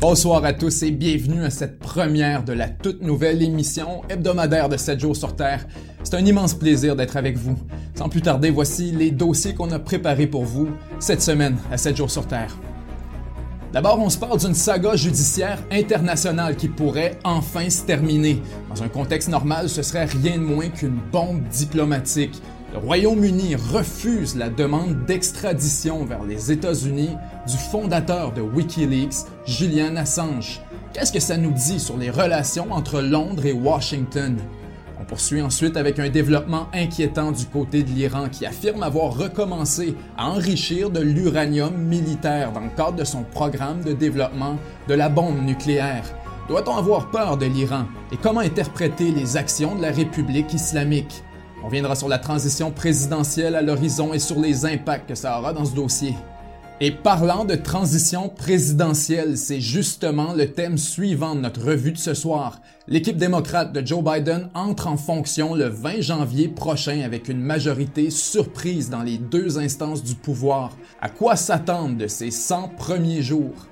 Bonsoir à tous et bienvenue à cette première de la toute nouvelle émission hebdomadaire de 7 jours sur Terre. C'est un immense plaisir d'être avec vous. Sans plus tarder, voici les dossiers qu'on a préparés pour vous cette semaine à 7 jours sur Terre. D'abord, on se parle d'une saga judiciaire internationale qui pourrait enfin se terminer. Dans un contexte normal, ce serait rien de moins qu'une bombe diplomatique. Le Royaume-Uni refuse la demande d'extradition vers les États-Unis du fondateur de Wikileaks, Julian Assange. Qu'est-ce que ça nous dit sur les relations entre Londres et Washington? On poursuit ensuite avec un développement inquiétant du côté de l'Iran qui affirme avoir recommencé à enrichir de l'uranium militaire dans le cadre de son programme de développement de la bombe nucléaire. Doit-on avoir peur de l'Iran? Et comment interpréter les actions de la République islamique? On viendra sur la transition présidentielle à l'horizon et sur les impacts que ça aura dans ce dossier. Et parlant de transition présidentielle, c'est justement le thème suivant de notre revue de ce soir. L'équipe démocrate de Joe Biden entre en fonction le 20 janvier prochain avec une majorité surprise dans les deux instances du pouvoir. À quoi s'attendre de ces 100 premiers jours?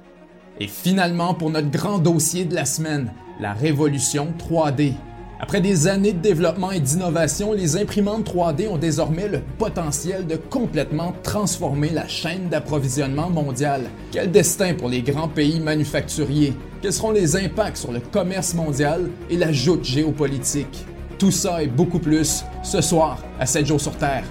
Et finalement, pour notre grand dossier de la semaine, la révolution 3D. Après des années de développement et d'innovation, les imprimantes 3D ont désormais le potentiel de complètement transformer la chaîne d'approvisionnement mondiale. Quel destin pour les grands pays manufacturiers? Quels seront les impacts sur le commerce mondial et la joute géopolitique? Tout ça et beaucoup plus ce soir à 7 jours sur Terre.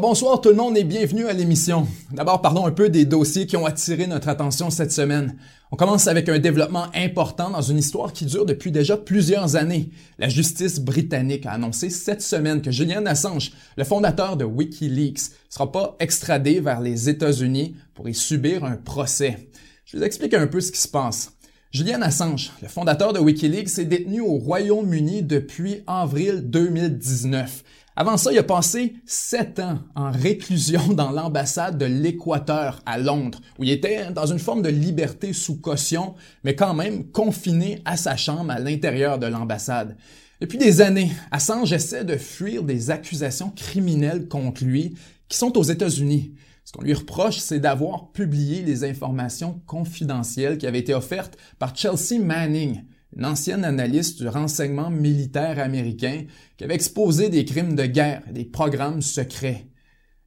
Bonsoir tout le monde et bienvenue à l'émission. D'abord parlons un peu des dossiers qui ont attiré notre attention cette semaine. On commence avec un développement important dans une histoire qui dure depuis déjà plusieurs années. La justice britannique a annoncé cette semaine que Julian Assange, le fondateur de Wikileaks, sera pas extradé vers les États-Unis pour y subir un procès. Je vous explique un peu ce qui se passe. Julian Assange, le fondateur de Wikileaks, est détenu au Royaume-Uni depuis avril 2019. Avant ça, il a passé sept ans en réclusion dans l'ambassade de l'Équateur à Londres, où il était dans une forme de liberté sous caution, mais quand même confiné à sa chambre à l'intérieur de l'ambassade. Depuis des années, Assange essaie de fuir des accusations criminelles contre lui qui sont aux États-Unis. Ce qu'on lui reproche, c'est d'avoir publié les informations confidentielles qui avaient été offertes par Chelsea Manning, une ancienne analyste du renseignement militaire américain qui avait exposé des crimes de guerre et des programmes secrets.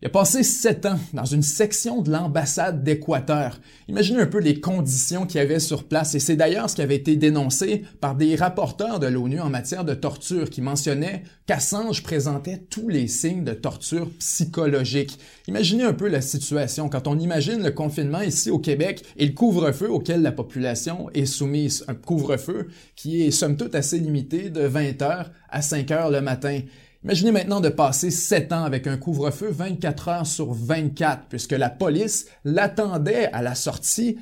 Il a passé sept ans dans une section de l'ambassade d'Équateur. Imaginez un peu les conditions qu'il y avait sur place, et c'est d'ailleurs ce qui avait été dénoncé par des rapporteurs de l'ONU en matière de torture qui mentionnaient qu'Assange présentait tous les signes de torture psychologique. Imaginez un peu la situation quand on imagine le confinement ici au Québec et le couvre-feu auquel la population est soumise. Un couvre-feu qui est somme toute assez limité de 20 heures à 5 heures le matin. Imaginez maintenant de passer 7 ans avec un couvre-feu 24 heures sur 24, puisque la police l'attendait à la sortie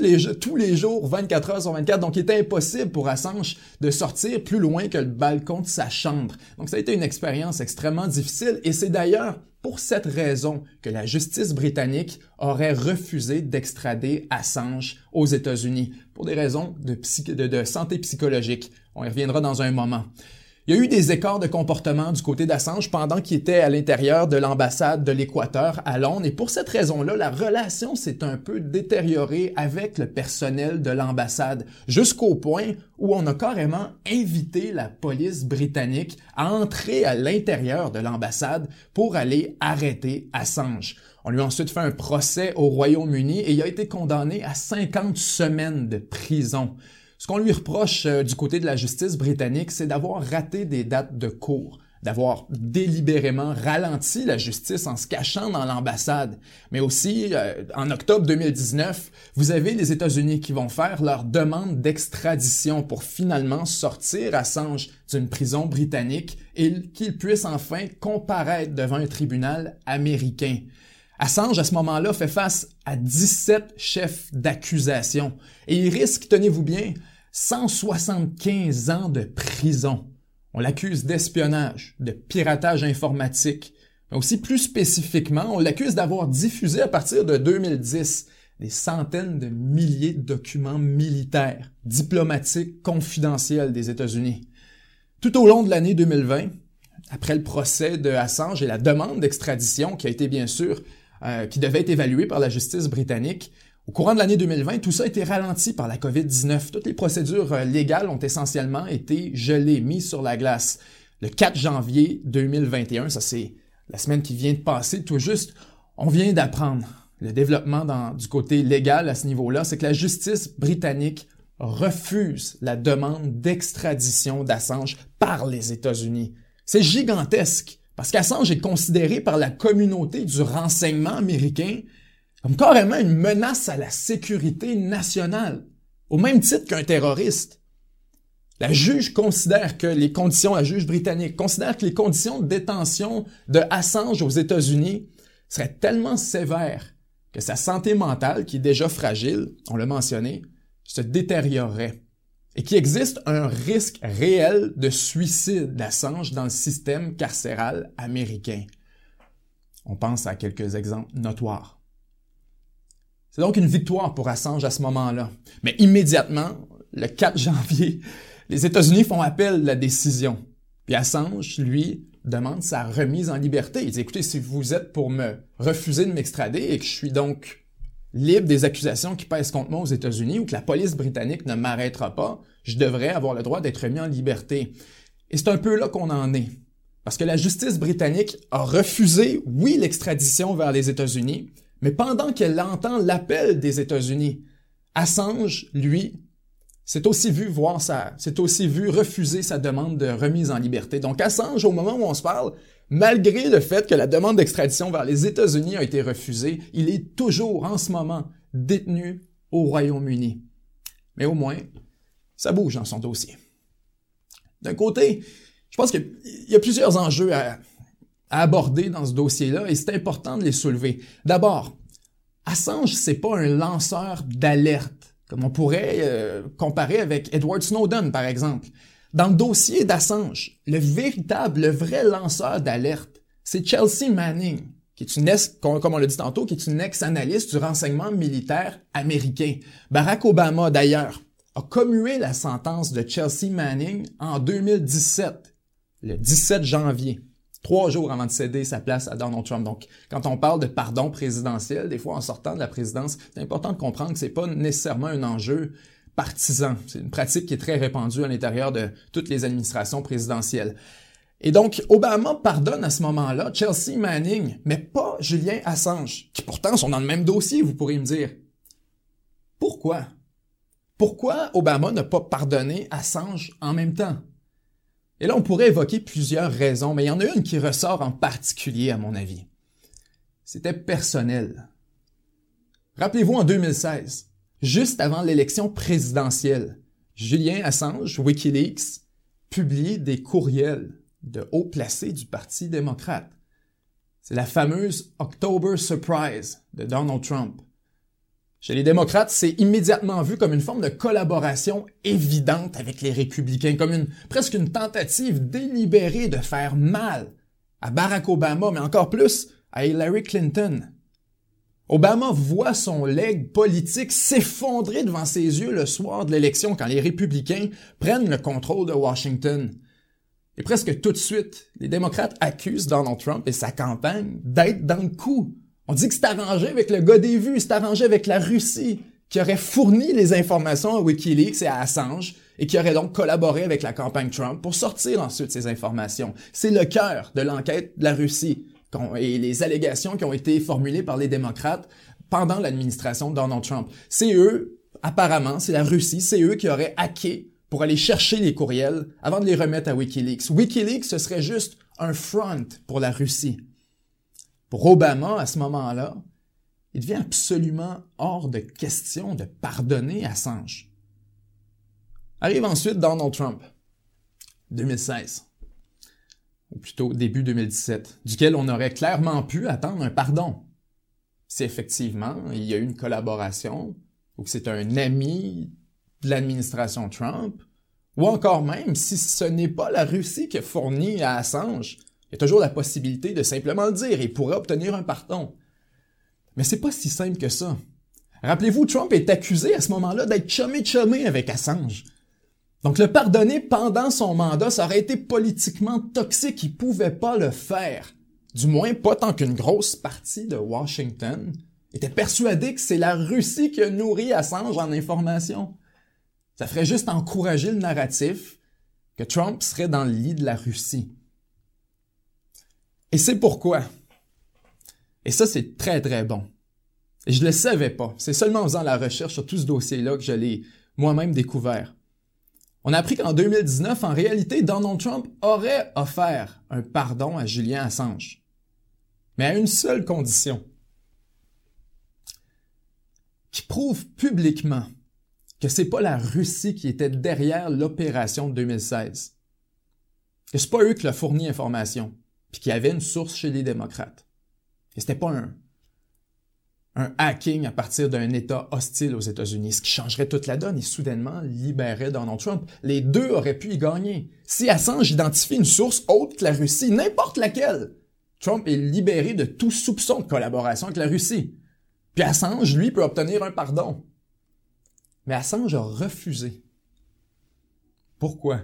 les, tous les jours, 24 heures sur 24. Donc, il était impossible pour Assange de sortir plus loin que le balcon de sa chambre. Donc, ça a été une expérience extrêmement difficile et c'est d'ailleurs pour cette raison que la justice britannique aurait refusé d'extrader Assange aux États-Unis pour des raisons de santé psychologique. On y reviendra dans un moment. Il y a eu des écarts de comportement du côté d'Assange pendant qu'il était à l'intérieur de l'ambassade de l'Équateur à Londres et pour cette raison-là, la relation s'est un peu détériorée avec le personnel de l'ambassade jusqu'au point où on a carrément invité la police britannique à entrer à l'intérieur de l'ambassade pour aller arrêter Assange. On lui a ensuite fait un procès au Royaume-Uni et il a été condamné à 50 semaines de prison. Ce qu'on lui reproche euh, du côté de la justice britannique, c'est d'avoir raté des dates de cours d'avoir délibérément ralenti la justice en se cachant dans l'ambassade. Mais aussi, euh, en octobre 2019, vous avez les États-Unis qui vont faire leur demande d'extradition pour finalement sortir Assange d'une prison britannique et qu'il puisse enfin comparaître devant un tribunal américain. Assange, à ce moment-là, fait face à 17 chefs d'accusation et il risque, tenez-vous bien, 175 ans de prison. On l'accuse d'espionnage, de piratage informatique, mais aussi plus spécifiquement, on l'accuse d'avoir diffusé à partir de 2010 des centaines de milliers de documents militaires, diplomatiques, confidentiels des États-Unis. Tout au long de l'année 2020, après le procès de Assange et la demande d'extradition qui a été bien sûr, euh, qui devait être évaluée par la justice britannique, au courant de l'année 2020, tout ça a été ralenti par la COVID-19. Toutes les procédures euh, légales ont essentiellement été gelées, mises sur la glace. Le 4 janvier 2021, ça c'est la semaine qui vient de passer tout juste, on vient d'apprendre le développement du côté légal à ce niveau-là, c'est que la justice britannique refuse la demande d'extradition d'Assange par les États-Unis. C'est gigantesque parce qu'Assange est considéré par la communauté du renseignement américain comme carrément une menace à la sécurité nationale, au même titre qu'un terroriste. La juge considère que les conditions, la juge britannique considère que les conditions de détention de Assange aux États-Unis seraient tellement sévères que sa santé mentale, qui est déjà fragile, on l'a mentionné, se détériorerait et qu'il existe un risque réel de suicide d'Assange dans le système carcéral américain. On pense à quelques exemples notoires. C'est donc une victoire pour Assange à ce moment-là. Mais immédiatement, le 4 janvier, les États-Unis font appel de la décision. Puis Assange, lui, demande sa remise en liberté. Il dit, écoutez, si vous êtes pour me refuser de m'extrader et que je suis donc libre des accusations qui pèsent contre moi aux États-Unis ou que la police britannique ne m'arrêtera pas, je devrais avoir le droit d'être remis en liberté. Et c'est un peu là qu'on en est. Parce que la justice britannique a refusé, oui, l'extradition vers les États-Unis, mais pendant qu'elle entend l'appel des États-Unis, Assange, lui, c'est aussi vu voir ça, c'est aussi vu refuser sa demande de remise en liberté. Donc Assange, au moment où on se parle, malgré le fait que la demande d'extradition vers les États-Unis a été refusée, il est toujours en ce moment détenu au Royaume-Uni. Mais au moins, ça bouge dans son dossier. D'un côté, je pense qu'il y a plusieurs enjeux à, à aborder dans ce dossier-là et c'est important de les soulever. D'abord, Assange, c'est pas un lanceur d'alerte comme on pourrait euh, comparer avec Edward Snowden, par exemple. Dans le dossier d'Assange, le véritable, le vrai lanceur d'alerte, c'est Chelsea Manning, qui est une ex, comme on l'a dit tantôt, qui est une ex-analyste du renseignement militaire américain. Barack Obama, d'ailleurs, a commué la sentence de Chelsea Manning en 2017, le 17 janvier trois jours avant de céder sa place à Donald Trump. Donc, quand on parle de pardon présidentiel, des fois en sortant de la présidence, c'est important de comprendre que c'est pas nécessairement un enjeu partisan. C'est une pratique qui est très répandue à l'intérieur de toutes les administrations présidentielles. Et donc, Obama pardonne à ce moment-là Chelsea Manning, mais pas Julien Assange, qui pourtant sont dans le même dossier, vous pourriez me dire. Pourquoi? Pourquoi Obama n'a pas pardonné Assange en même temps? Et là, on pourrait évoquer plusieurs raisons, mais il y en a une qui ressort en particulier à mon avis. C'était personnel. Rappelez-vous en 2016, juste avant l'élection présidentielle, Julien Assange, Wikileaks, publie des courriels de haut placés du Parti démocrate. C'est la fameuse October Surprise de Donald Trump. Chez les démocrates, c'est immédiatement vu comme une forme de collaboration évidente avec les républicains, comme une, presque une tentative délibérée de faire mal à Barack Obama, mais encore plus à Hillary Clinton. Obama voit son legs politique s'effondrer devant ses yeux le soir de l'élection quand les républicains prennent le contrôle de Washington. Et presque tout de suite, les démocrates accusent Donald Trump et sa campagne d'être dans le coup on dit que c'est arrangé avec le gars des vues, c'est arrangé avec la Russie, qui aurait fourni les informations à Wikileaks et à Assange, et qui aurait donc collaboré avec la campagne Trump pour sortir ensuite ces informations. C'est le cœur de l'enquête de la Russie et les allégations qui ont été formulées par les démocrates pendant l'administration de Donald Trump. C'est eux, apparemment, c'est la Russie, c'est eux qui auraient hacké pour aller chercher les courriels avant de les remettre à Wikileaks. Wikileaks, ce serait juste un front pour la Russie. Pour Obama, à ce moment-là, il devient absolument hors de question de pardonner Assange. Arrive ensuite Donald Trump, 2016, ou plutôt début 2017, duquel on aurait clairement pu attendre un pardon. si effectivement il y a eu une collaboration ou que c'est un ami de l'administration Trump, ou encore même si ce n'est pas la Russie qui a fourni à Assange, il y a toujours la possibilité de simplement le dire et il pourrait obtenir un pardon. Mais c'est pas si simple que ça. Rappelez-vous, Trump est accusé à ce moment-là d'être chumé-chumé avec Assange. Donc le pardonner pendant son mandat, ça aurait été politiquement toxique, il pouvait pas le faire. Du moins pas tant qu'une grosse partie de Washington était persuadée que c'est la Russie qui a nourri Assange en information. Ça ferait juste encourager le narratif que Trump serait dans le lit de la Russie. Et c'est pourquoi. Et ça, c'est très, très bon. Et je le savais pas. C'est seulement en faisant la recherche sur tout ce dossier-là que je l'ai moi-même découvert. On a appris qu'en 2019, en réalité, Donald Trump aurait offert un pardon à Julien Assange. Mais à une seule condition. Qui prouve publiquement que c'est pas la Russie qui était derrière l'opération de 2016. Que c'est pas eux qui l'ont fourni l'information, puis qu'il y avait une source chez les démocrates. Et c'était pas un, un hacking à partir d'un État hostile aux États-Unis, ce qui changerait toute la donne et soudainement libérerait Donald Trump. Les deux auraient pu y gagner. Si Assange identifie une source autre que la Russie, n'importe laquelle, Trump est libéré de tout soupçon de collaboration avec la Russie. Puis Assange, lui, peut obtenir un pardon. Mais Assange a refusé. Pourquoi?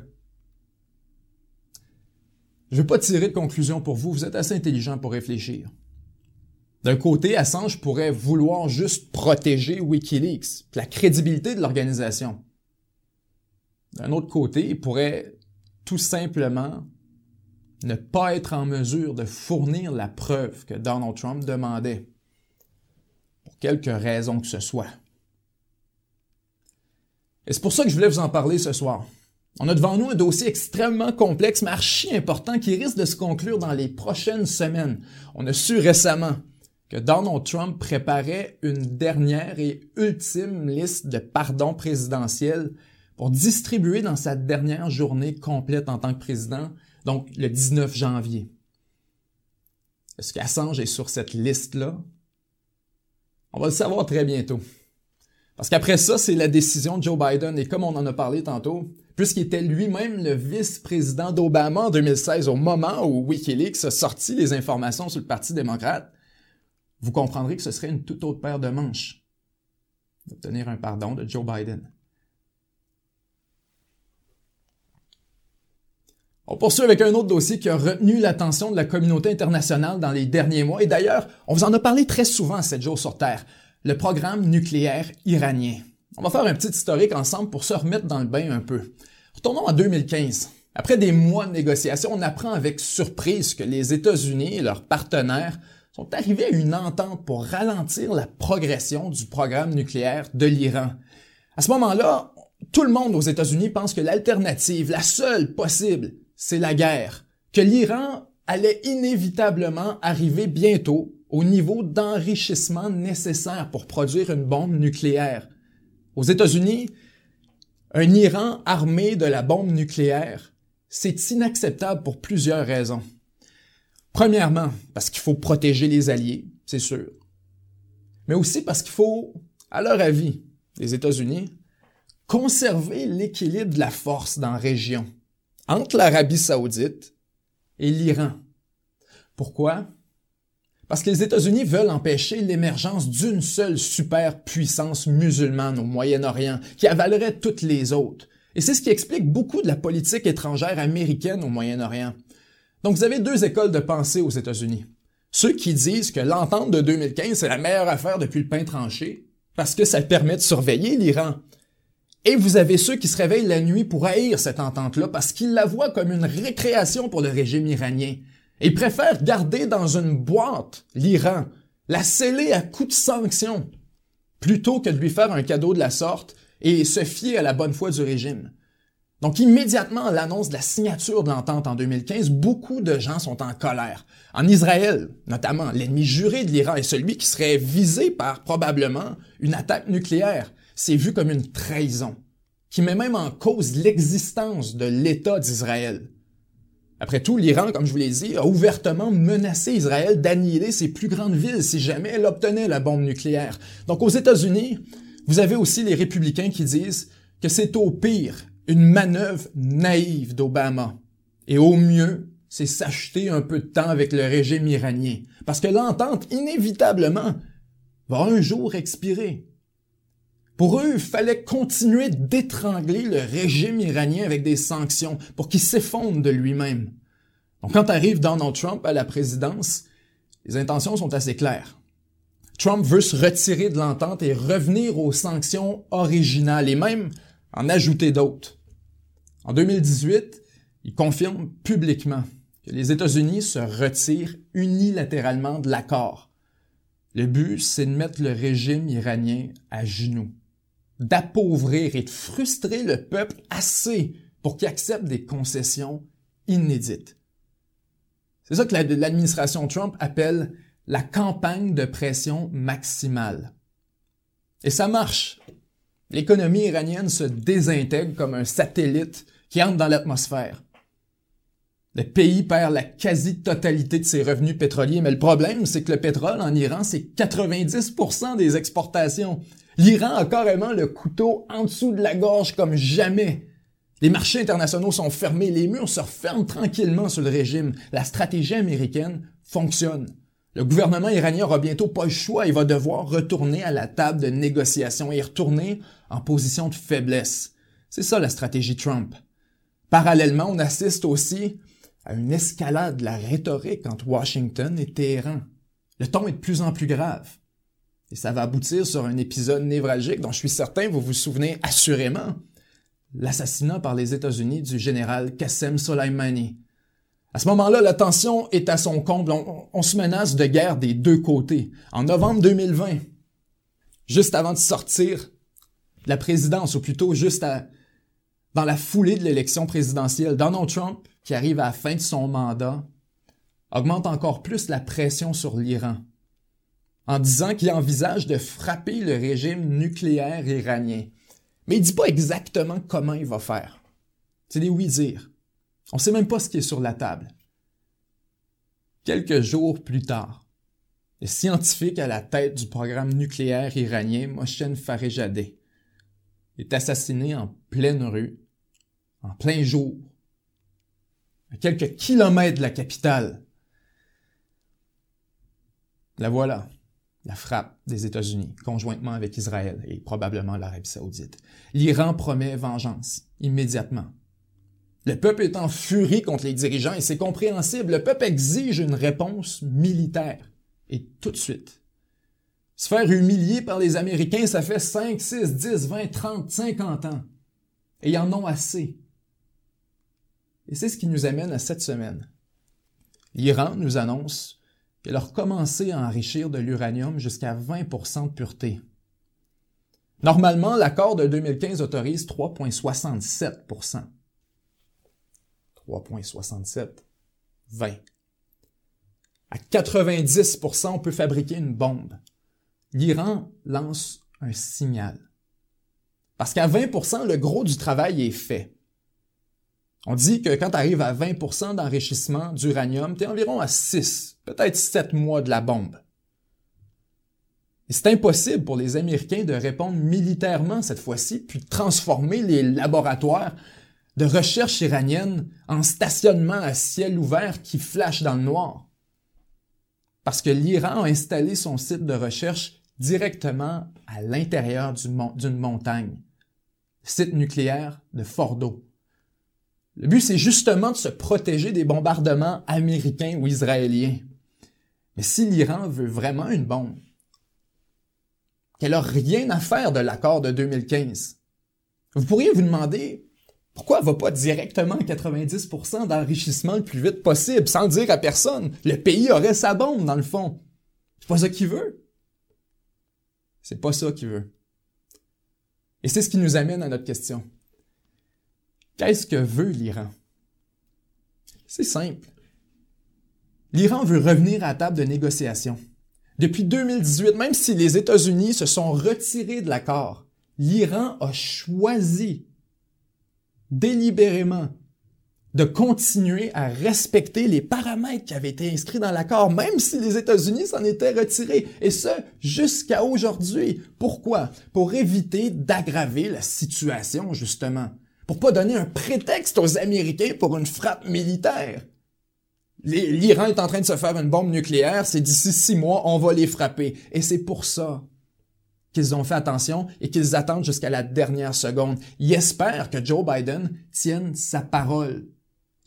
Je ne veux pas tirer de conclusion pour vous, vous êtes assez intelligent pour réfléchir. D'un côté, Assange pourrait vouloir juste protéger Wikileaks, la crédibilité de l'organisation. D'un autre côté, il pourrait tout simplement ne pas être en mesure de fournir la preuve que Donald Trump demandait, pour quelque raison que ce soit. Et c'est pour ça que je voulais vous en parler ce soir. On a devant nous un dossier extrêmement complexe, mais archi important, qui risque de se conclure dans les prochaines semaines. On a su récemment que Donald Trump préparait une dernière et ultime liste de pardons présidentiels pour distribuer dans sa dernière journée complète en tant que président, donc le 19 janvier. Est-ce qu'Assange est sur cette liste-là? On va le savoir très bientôt. Parce qu'après ça, c'est la décision de Joe Biden. Et comme on en a parlé tantôt, puisqu'il était lui-même le vice-président d'Obama en 2016, au moment où Wikileaks a sorti les informations sur le Parti démocrate, vous comprendrez que ce serait une toute autre paire de manches d'obtenir un pardon de Joe Biden. On poursuit avec un autre dossier qui a retenu l'attention de la communauté internationale dans les derniers mois, et d'ailleurs, on vous en a parlé très souvent cette jours sur Terre le programme nucléaire iranien. On va faire un petit historique ensemble pour se remettre dans le bain un peu. Retournons en 2015. Après des mois de négociations, on apprend avec surprise que les États-Unis et leurs partenaires sont arrivés à une entente pour ralentir la progression du programme nucléaire de l'Iran. À ce moment-là, tout le monde aux États-Unis pense que l'alternative, la seule possible, c'est la guerre, que l'Iran allait inévitablement arriver bientôt au niveau d'enrichissement nécessaire pour produire une bombe nucléaire. Aux États-Unis, un Iran armé de la bombe nucléaire, c'est inacceptable pour plusieurs raisons. Premièrement, parce qu'il faut protéger les alliés, c'est sûr. Mais aussi parce qu'il faut, à leur avis, les États-Unis, conserver l'équilibre de la force dans la région entre l'Arabie saoudite et l'Iran. Pourquoi? Parce que les États-Unis veulent empêcher l'émergence d'une seule superpuissance musulmane au Moyen-Orient qui avalerait toutes les autres. Et c'est ce qui explique beaucoup de la politique étrangère américaine au Moyen-Orient. Donc vous avez deux écoles de pensée aux États-Unis. Ceux qui disent que l'entente de 2015 c'est la meilleure affaire depuis le pain tranché parce que ça permet de surveiller l'Iran. Et vous avez ceux qui se réveillent la nuit pour haïr cette entente-là parce qu'ils la voient comme une récréation pour le régime iranien ils préfèrent garder dans une boîte l'Iran, la sceller à coups de sanctions, plutôt que de lui faire un cadeau de la sorte et se fier à la bonne foi du régime. Donc immédiatement à l'annonce de la signature de l'entente en 2015, beaucoup de gens sont en colère. En Israël, notamment, l'ennemi juré de l'Iran est celui qui serait visé par probablement une attaque nucléaire. C'est vu comme une trahison, qui met même en cause l'existence de l'État d'Israël. Après tout, l'Iran, comme je vous l'ai dit, a ouvertement menacé Israël d'annihiler ses plus grandes villes si jamais elle obtenait la bombe nucléaire. Donc aux États-Unis, vous avez aussi les républicains qui disent que c'est au pire une manœuvre naïve d'Obama. Et au mieux, c'est s'acheter un peu de temps avec le régime iranien. Parce que l'entente, inévitablement, va un jour expirer. Pour eux, il fallait continuer d'étrangler le régime iranien avec des sanctions pour qu'il s'effondre de lui-même. Donc quand arrive Donald Trump à la présidence, les intentions sont assez claires. Trump veut se retirer de l'entente et revenir aux sanctions originales et même en ajouter d'autres. En 2018, il confirme publiquement que les États-Unis se retirent unilatéralement de l'accord. Le but, c'est de mettre le régime iranien à genoux d'appauvrir et de frustrer le peuple assez pour qu'il accepte des concessions inédites. C'est ça que l'administration Trump appelle la campagne de pression maximale. Et ça marche. L'économie iranienne se désintègre comme un satellite qui entre dans l'atmosphère. Le pays perd la quasi-totalité de ses revenus pétroliers, mais le problème, c'est que le pétrole en Iran, c'est 90% des exportations. L'Iran a carrément le couteau en dessous de la gorge comme jamais. Les marchés internationaux sont fermés, les murs se referment tranquillement sur le régime. La stratégie américaine fonctionne. Le gouvernement iranien aura bientôt pas le choix, il va devoir retourner à la table de négociation et retourner en position de faiblesse. C'est ça la stratégie Trump. Parallèlement, on assiste aussi à une escalade de la rhétorique entre Washington et Téhéran. Le ton est de plus en plus grave. Et ça va aboutir sur un épisode névralgique dont je suis certain vous vous souvenez assurément. L'assassinat par les États-Unis du général Qassem Soleimani. À ce moment-là, la tension est à son comble. On, se menace de guerre des deux côtés. En novembre 2020, juste avant de sortir la présidence, ou plutôt juste dans la foulée de l'élection présidentielle, Donald Trump, qui arrive à la fin de son mandat, augmente encore plus la pression sur l'Iran en disant qu'il envisage de frapper le régime nucléaire iranien. Mais il dit pas exactement comment il va faire. C'est des oui-dire. On sait même pas ce qui est sur la table. Quelques jours plus tard, le scientifique à la tête du programme nucléaire iranien, Mohsen Farizadeh, est assassiné en pleine rue, en plein jour, à quelques kilomètres de la capitale. La voilà la frappe des États-Unis, conjointement avec Israël et probablement l'Arabie saoudite. L'Iran promet vengeance, immédiatement. Le peuple est en furie contre les dirigeants et c'est compréhensible. Le peuple exige une réponse militaire. Et tout de suite. Se faire humilier par les Américains, ça fait 5, 6, 10, 20, 30, 50 ans. Et ils en ont assez. Et c'est ce qui nous amène à cette semaine. L'Iran nous annonce et leur commencer à enrichir de l'uranium jusqu'à 20% de pureté. Normalement, l'accord de 2015 autorise 3,67 3,67, 20. À 90% on peut fabriquer une bombe. L'Iran lance un signal. Parce qu'à 20% le gros du travail est fait. On dit que quand tu arrives à 20% d'enrichissement d'uranium, tu es environ à 6, peut-être 7 mois de la bombe. C'est impossible pour les Américains de répondre militairement cette fois-ci, puis de transformer les laboratoires de recherche iranienne en stationnement à ciel ouvert qui flash dans le noir. Parce que l'Iran a installé son site de recherche directement à l'intérieur d'une montagne, site nucléaire de Fordo. Le but, c'est justement de se protéger des bombardements américains ou israéliens. Mais si l'Iran veut vraiment une bombe, qu'elle n'a rien à faire de l'accord de 2015, vous pourriez vous demander pourquoi elle va pas directement à 90% d'enrichissement le plus vite possible, sans dire à personne, le pays aurait sa bombe dans le fond. C'est pas ça qu'il veut. C'est pas ça qu'il veut. Et c'est ce qui nous amène à notre question. Qu'est-ce que veut l'Iran? C'est simple. L'Iran veut revenir à la table de négociation. Depuis 2018, même si les États-Unis se sont retirés de l'accord, l'Iran a choisi délibérément de continuer à respecter les paramètres qui avaient été inscrits dans l'accord, même si les États-Unis s'en étaient retirés, et ce, jusqu'à aujourd'hui. Pourquoi? Pour éviter d'aggraver la situation, justement. Pour pas donner un prétexte aux Américains pour une frappe militaire. L'Iran est en train de se faire une bombe nucléaire, c'est d'ici six mois, on va les frapper. Et c'est pour ça qu'ils ont fait attention et qu'ils attendent jusqu'à la dernière seconde. Ils espèrent que Joe Biden tienne sa parole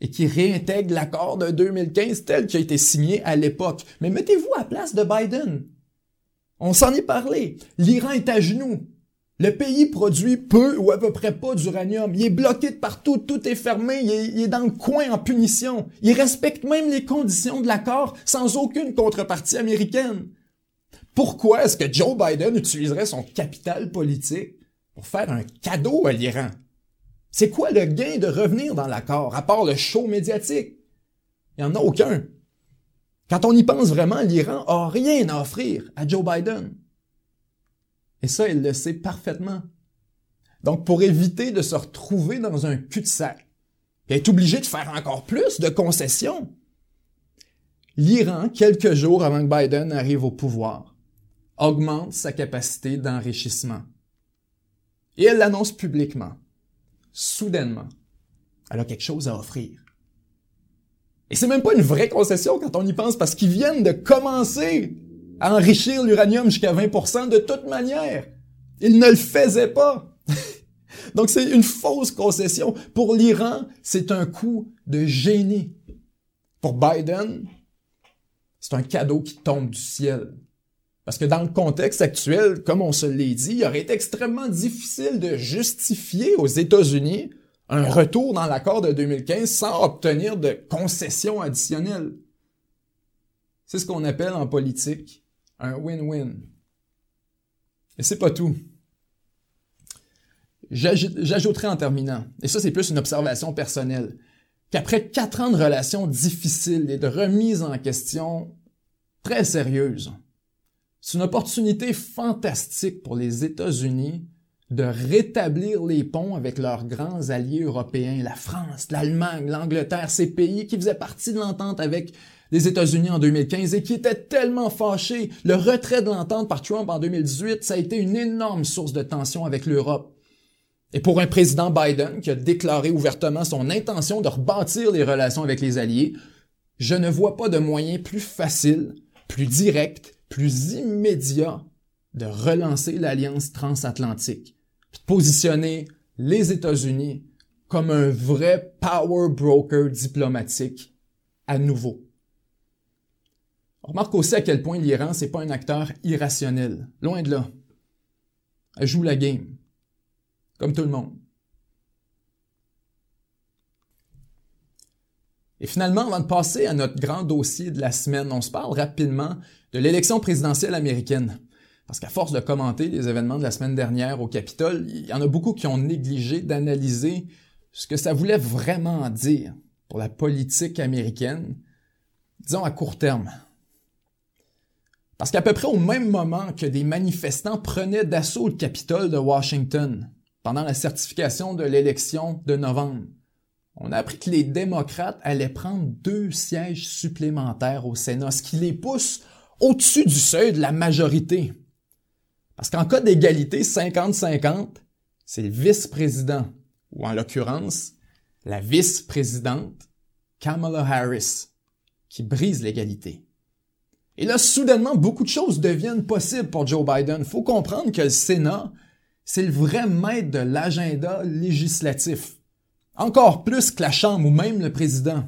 et qu'il réintègre l'accord de 2015 tel qu'il a été signé à l'époque. Mais mettez-vous à la place de Biden. On s'en est parlé. L'Iran est à genoux. Le pays produit peu ou à peu près pas d'uranium. Il est bloqué de partout, tout est fermé, il est, dans le coin en punition. Il respecte même les conditions de l'accord sans aucune contrepartie américaine. Pourquoi est-ce que Joe Biden utiliserait son capital politique pour faire un cadeau à l'Iran? C'est quoi le gain de revenir dans l'accord, à part le show médiatique? Il n'y en a aucun. Quand on y pense vraiment, l'Iran a rien à offrir à Joe Biden. Et ça, il le sait parfaitement. Donc, pour éviter de se retrouver dans un cul-de-sac, et être obligé de faire encore plus de concessions, l'Iran, quelques jours avant que Biden arrive au pouvoir, augmente sa capacité d'enrichissement. Et elle l'annonce publiquement, soudainement. Elle a quelque chose à offrir. Et c'est même pas une vraie concession quand on y pense parce qu'ils viennent de commencer à enrichir l'uranium jusqu'à 20% de toute manière. Ils ne le faisaient pas. Donc c'est une fausse concession. Pour l'Iran, c'est un coup de génie. Pour Biden, c'est un cadeau qui tombe du ciel. Parce que dans le contexte actuel, comme on se l'est dit, il aurait été extrêmement difficile de justifier aux États-Unis un retour dans l'accord de 2015 sans obtenir de concessions additionnelles. C'est ce qu'on appelle en politique un win-win. Et c'est pas tout. J'ajouterai en terminant, et ça c'est plus une observation personnelle, qu'après quatre ans de relations difficiles et de remises en question très sérieuses, c'est une opportunité fantastique pour les États-Unis de rétablir les ponts avec leurs grands alliés européens, la France, l'Allemagne, l'Angleterre, ces pays qui faisaient partie de l'entente avec les États-Unis en 2015 et qui étaient tellement fâchés. Le retrait de l'entente par Trump en 2018, ça a été une énorme source de tension avec l'Europe. Et pour un président Biden qui a déclaré ouvertement son intention de rebâtir les relations avec les alliés, je ne vois pas de moyen plus facile, plus direct plus immédiat de relancer l'alliance transatlantique, de positionner les États-Unis comme un vrai power broker diplomatique à nouveau. On remarque aussi à quel point l'Iran, c'est pas un acteur irrationnel. Loin de là. Elle joue la game. Comme tout le monde. Et finalement, avant de passer à notre grand dossier de la semaine, on se parle rapidement de l'élection présidentielle américaine. Parce qu'à force de commenter les événements de la semaine dernière au Capitole, il y en a beaucoup qui ont négligé d'analyser ce que ça voulait vraiment dire pour la politique américaine, disons à court terme. Parce qu'à peu près au même moment que des manifestants prenaient d'assaut le Capitole de Washington, pendant la certification de l'élection de novembre, on a appris que les démocrates allaient prendre deux sièges supplémentaires au Sénat, ce qui les pousse au-dessus du seuil de la majorité. Parce qu'en cas d'égalité 50-50, c'est le vice-président, ou en l'occurrence, la vice-présidente Kamala Harris, qui brise l'égalité. Et là, soudainement, beaucoup de choses deviennent possibles pour Joe Biden. Il faut comprendre que le Sénat, c'est le vrai maître de l'agenda législatif. Encore plus que la Chambre ou même le président.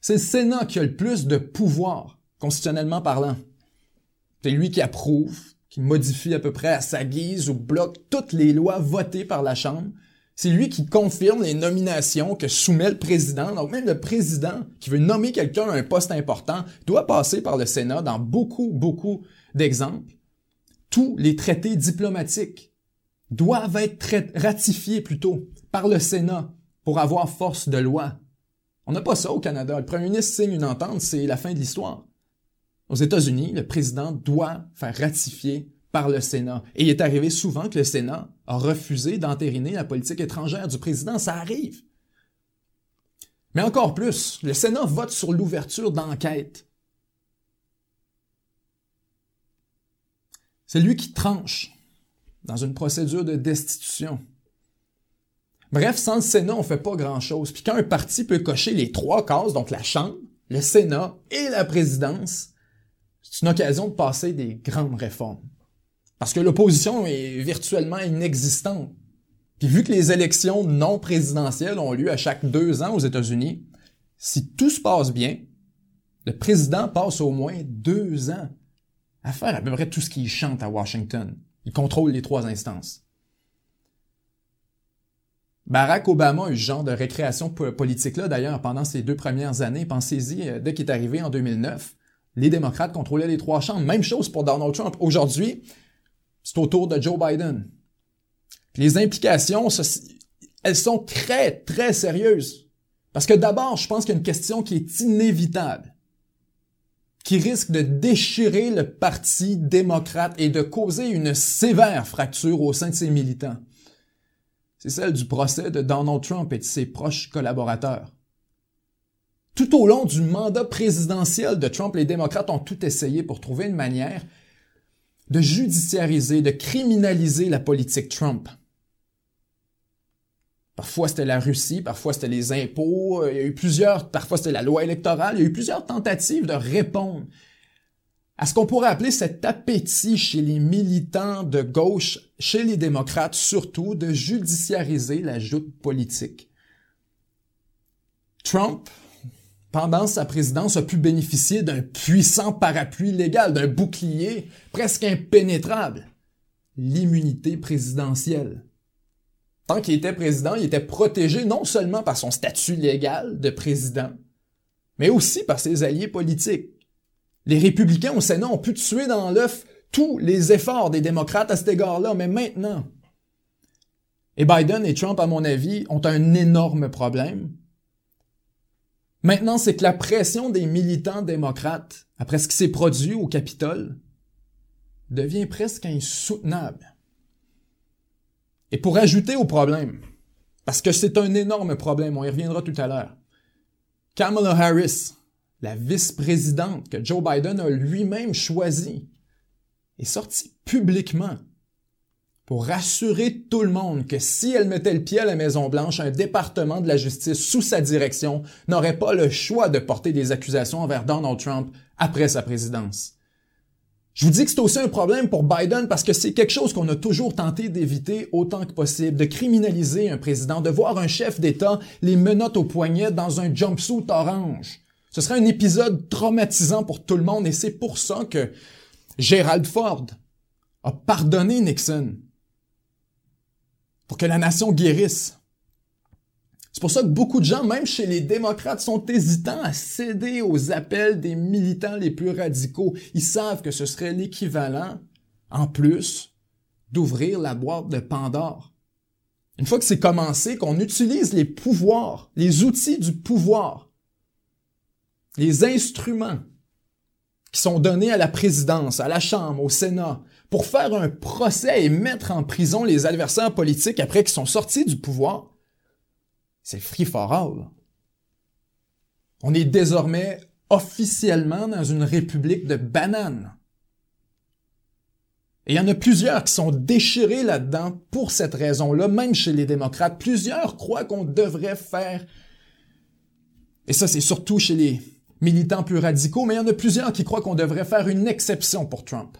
C'est le Sénat qui a le plus de pouvoir, constitutionnellement parlant. C'est lui qui approuve, qui modifie à peu près à sa guise ou bloque toutes les lois votées par la Chambre. C'est lui qui confirme les nominations que soumet le président. Donc même le président qui veut nommer quelqu'un à un poste important doit passer par le Sénat dans beaucoup, beaucoup d'exemples. Tous les traités diplomatiques doivent être ratifiés plutôt par le Sénat pour avoir force de loi. On n'a pas ça au Canada. Le premier ministre signe une entente, c'est la fin de l'histoire. Aux États-Unis, le président doit faire ratifier par le Sénat. Et il est arrivé souvent que le Sénat a refusé d'entériner la politique étrangère du président. Ça arrive. Mais encore plus, le Sénat vote sur l'ouverture d'enquête. C'est lui qui tranche dans une procédure de destitution. Bref, sans le Sénat, on fait pas grand-chose. Puis quand un parti peut cocher les trois cases, donc la Chambre, le Sénat et la présidence, c'est une occasion de passer des grandes réformes. Parce que l'opposition est virtuellement inexistante. Puis vu que les élections non présidentielles ont lieu à chaque deux ans aux États-Unis, si tout se passe bien, le président passe au moins deux ans à faire à peu près tout ce qu'il chante à Washington. Il contrôle les trois instances. Barack Obama a eu ce genre de récréation politique-là, d'ailleurs, pendant ses deux premières années. Pensez-y, euh, dès qu'il est arrivé en 2009, les démocrates contrôlaient les trois chambres. Même chose pour Donald Trump. Aujourd'hui, c'est au tour de Joe Biden. les implications, elles sont très, très sérieuses. Parce que d'abord, je pense qu'il y a une question qui est inévitable, qui risque de déchirer le Parti démocrate et de causer une sévère fracture au sein de ses militants. C'est celle du procès de Donald Trump et de ses proches collaborateurs. Tout au long du mandat présidentiel de Trump, les démocrates ont tout essayé pour trouver une manière de judiciariser, de criminaliser la politique Trump. Parfois c'était la Russie, parfois c'était les impôts, il y a eu plusieurs, parfois c'était la loi électorale, il y a eu plusieurs tentatives de répondre à ce qu'on pourrait appeler cet appétit chez les militants de gauche, chez les démocrates surtout, de judiciariser la joute politique. Trump pendant sa présidence, a pu bénéficier d'un puissant parapluie légal, d'un bouclier presque impénétrable, l'immunité présidentielle. Tant qu'il était président, il était protégé non seulement par son statut légal de président, mais aussi par ses alliés politiques. Les républicains au Sénat ont pu tuer dans l'œuf tous les efforts des démocrates à cet égard-là, mais maintenant. Et Biden et Trump, à mon avis, ont un énorme problème, Maintenant, c'est que la pression des militants démocrates, après ce qui s'est produit au Capitole, devient presque insoutenable. Et pour ajouter au problème, parce que c'est un énorme problème, on y reviendra tout à l'heure, Kamala Harris, la vice-présidente que Joe Biden a lui-même choisie, est sortie publiquement pour rassurer tout le monde que si elle mettait le pied à la Maison-Blanche, un département de la justice sous sa direction n'aurait pas le choix de porter des accusations envers Donald Trump après sa présidence. Je vous dis que c'est aussi un problème pour Biden parce que c'est quelque chose qu'on a toujours tenté d'éviter autant que possible, de criminaliser un président, de voir un chef d'État les menottes au poignet dans un jumpsuit orange. Ce serait un épisode traumatisant pour tout le monde et c'est pour ça que Gerald Ford a pardonné Nixon pour que la nation guérisse. C'est pour ça que beaucoup de gens, même chez les démocrates, sont hésitants à céder aux appels des militants les plus radicaux. Ils savent que ce serait l'équivalent, en plus, d'ouvrir la boîte de Pandore. Une fois que c'est commencé, qu'on utilise les pouvoirs, les outils du pouvoir, les instruments qui sont donnés à la présidence, à la Chambre, au Sénat, pour faire un procès et mettre en prison les adversaires politiques après qu'ils sont sortis du pouvoir, c'est free for all. On est désormais officiellement dans une république de bananes. Et il y en a plusieurs qui sont déchirés là-dedans pour cette raison-là, même chez les démocrates. Plusieurs croient qu'on devrait faire, et ça c'est surtout chez les militants plus radicaux, mais il y en a plusieurs qui croient qu'on devrait faire une exception pour Trump.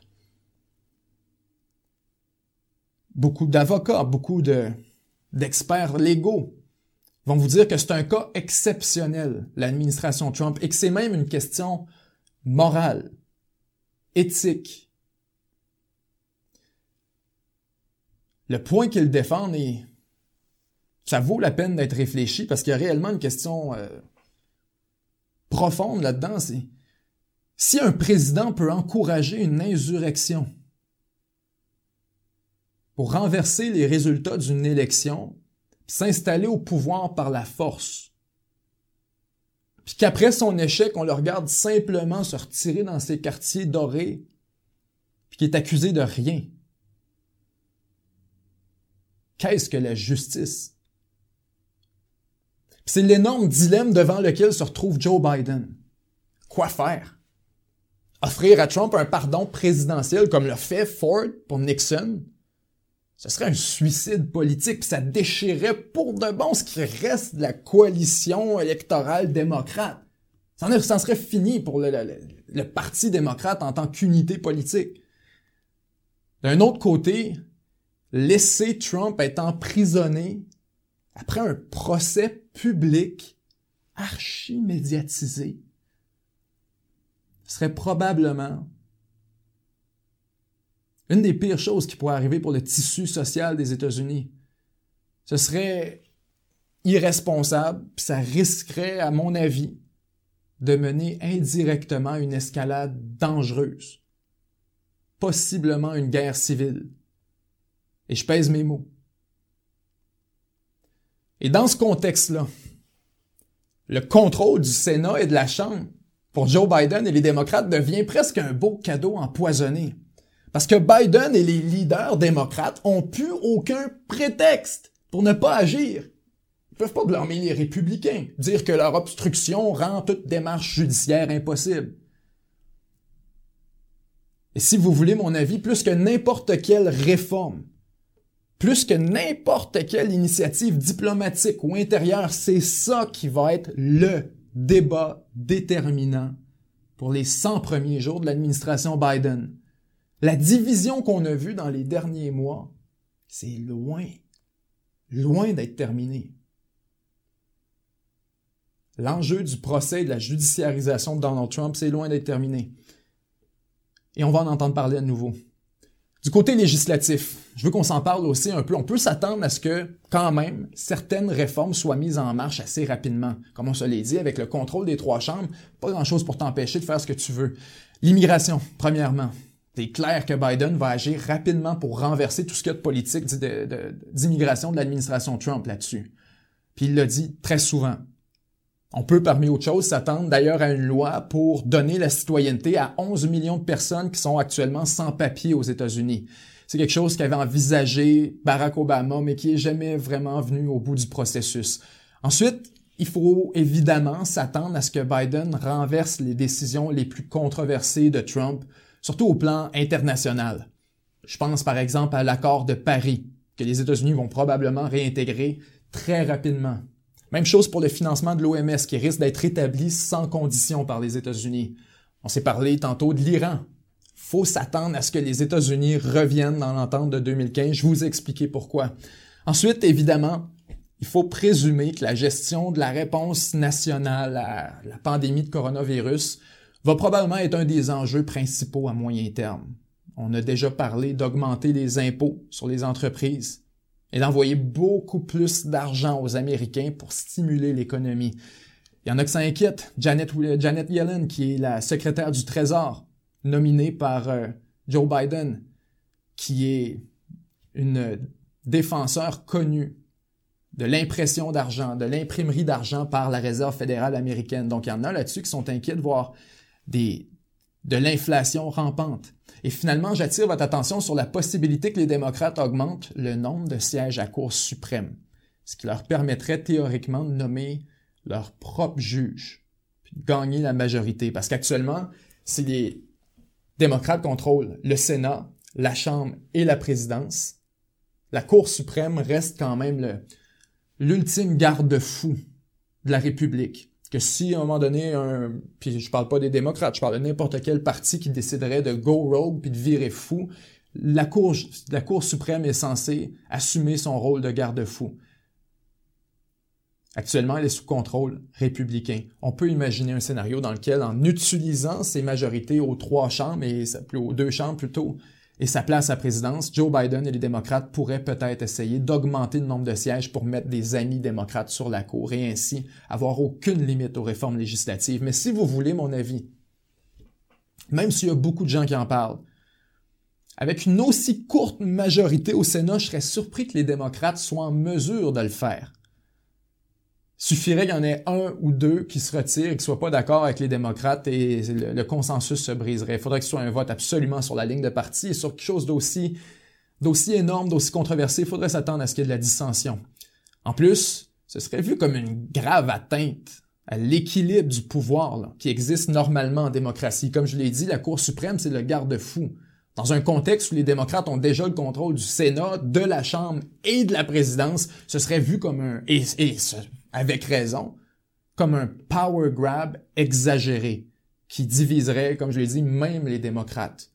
Beaucoup d'avocats, beaucoup d'experts légaux vont vous dire que c'est un cas exceptionnel, l'administration Trump, et que c'est même une question morale, éthique. Le point qu'ils défendent, et ça vaut la peine d'être réfléchi parce qu'il y a réellement une question euh, profonde là-dedans. C'est si un président peut encourager une insurrection, pour renverser les résultats d'une élection, s'installer au pouvoir par la force. Puis qu'après son échec, on le regarde simplement se retirer dans ses quartiers dorés, puis qui est accusé de rien. Qu'est-ce que la justice? C'est l'énorme dilemme devant lequel se retrouve Joe Biden. Quoi faire? Offrir à Trump un pardon présidentiel comme l'a fait Ford pour Nixon? Ce serait un suicide politique, puis ça déchirait pour de bon ce qui reste de la coalition électorale démocrate. Ça en serait fini pour le, le Parti démocrate en tant qu'unité politique. D'un autre côté, laisser Trump être emprisonné après un procès public archi-médiatisé serait probablement une des pires choses qui pourrait arriver pour le tissu social des États-Unis. Ce serait irresponsable, puis ça risquerait, à mon avis, de mener indirectement une escalade dangereuse, possiblement une guerre civile. Et je pèse mes mots. Et dans ce contexte-là, le contrôle du Sénat et de la Chambre pour Joe Biden et les démocrates devient presque un beau cadeau empoisonné. Parce que Biden et les leaders démocrates ont plus aucun prétexte pour ne pas agir. Ils peuvent pas blâmer les républicains, dire que leur obstruction rend toute démarche judiciaire impossible. Et si vous voulez mon avis, plus que n'importe quelle réforme, plus que n'importe quelle initiative diplomatique ou intérieure, c'est ça qui va être le débat déterminant pour les 100 premiers jours de l'administration Biden. La division qu'on a vue dans les derniers mois, c'est loin, loin d'être terminé. L'enjeu du procès de la judiciarisation de Donald Trump, c'est loin d'être terminé. Et on va en entendre parler à nouveau. Du côté législatif, je veux qu'on s'en parle aussi un peu. On peut s'attendre à ce que, quand même, certaines réformes soient mises en marche assez rapidement. Comme on se l'est dit, avec le contrôle des trois chambres, pas grand-chose pour t'empêcher de faire ce que tu veux. L'immigration, premièrement. C'est clair que Biden va agir rapidement pour renverser tout ce qu'il y a de politique d'immigration de, l'administration Trump là-dessus. Puis il l'a dit très souvent. On peut, parmi autres choses, s'attendre d'ailleurs à une loi pour donner la citoyenneté à 11 millions de personnes qui sont actuellement sans papier aux États-Unis. C'est quelque chose qu'avait envisagé Barack Obama, mais qui est jamais vraiment venu au bout du processus. Ensuite, il faut évidemment s'attendre à ce que Biden renverse les décisions les plus controversées de Trump, surtout au plan international. Je pense par exemple à l'accord de Paris, que les États-Unis vont probablement réintégrer très rapidement. Même chose pour le financement de l'OMS qui risque d'être établi sans condition par les États-Unis. On s'est parlé tantôt de l'Iran. Faut s'attendre à ce que les États-Unis reviennent dans l'entente de 2015. Je vous ai expliqué pourquoi. Ensuite, évidemment, il faut présumer que la gestion de la réponse nationale à la pandémie de coronavirus va probablement être un des enjeux principaux à moyen terme. On a déjà parlé d'augmenter les impôts sur les entreprises et d'envoyer beaucoup plus d'argent aux Américains pour stimuler l'économie. Il y en a qui s'inquiètent. Janet, Janet Yellen, qui est la secrétaire du Trésor, nominée par euh, Joe Biden, qui est une défenseur connue de l'impression d'argent, de l'imprimerie d'argent par la Réserve fédérale américaine. Donc, il y en a là-dessus qui sont inquiets de voir des, de l'inflation rampante. Et finalement, j'attire votre attention sur la possibilité que les démocrates augmentent le nombre de sièges à Cour suprême, ce qui leur permettrait théoriquement de nommer leur propre juge, puis de gagner la majorité. Parce qu'actuellement, si les démocrates contrôlent le Sénat, la Chambre et la présidence, la Cour suprême reste quand même l'ultime garde-fou de la République que si à un moment donné, un, puis je parle pas des démocrates, je parle de n'importe quel parti qui déciderait de go rogue puis de virer fou, la Cour, suprême est censée assumer son rôle de garde-fou. Actuellement, elle est sous contrôle républicain. On peut imaginer un scénario dans lequel, en utilisant ses majorités aux trois chambres, et aux deux chambres plutôt, et sa place à présidence, Joe Biden et les démocrates pourraient peut-être essayer d'augmenter le nombre de sièges pour mettre des amis démocrates sur la cour et ainsi avoir aucune limite aux réformes législatives. Mais si vous voulez mon avis, même s'il y a beaucoup de gens qui en parlent, avec une aussi courte majorité au Sénat, je serais surpris que les démocrates soient en mesure de le faire. Suffirait qu'il y en ait un ou deux qui se retirent et qui soient pas d'accord avec les démocrates et le, consensus se briserait. Il faudrait que ce soit un vote absolument sur la ligne de parti et sur quelque chose d'aussi, d'aussi énorme, d'aussi controversé. Il faudrait s'attendre à ce qu'il y ait de la dissension. En plus, ce serait vu comme une grave atteinte à l'équilibre du pouvoir qui existe normalement en démocratie. Comme je l'ai dit, la Cour suprême, c'est le garde-fou. Dans un contexte où les démocrates ont déjà le contrôle du Sénat, de la Chambre et de la présidence, ce serait vu comme un, et, et avec raison, comme un power grab exagéré qui diviserait, comme je l'ai dit, même les démocrates.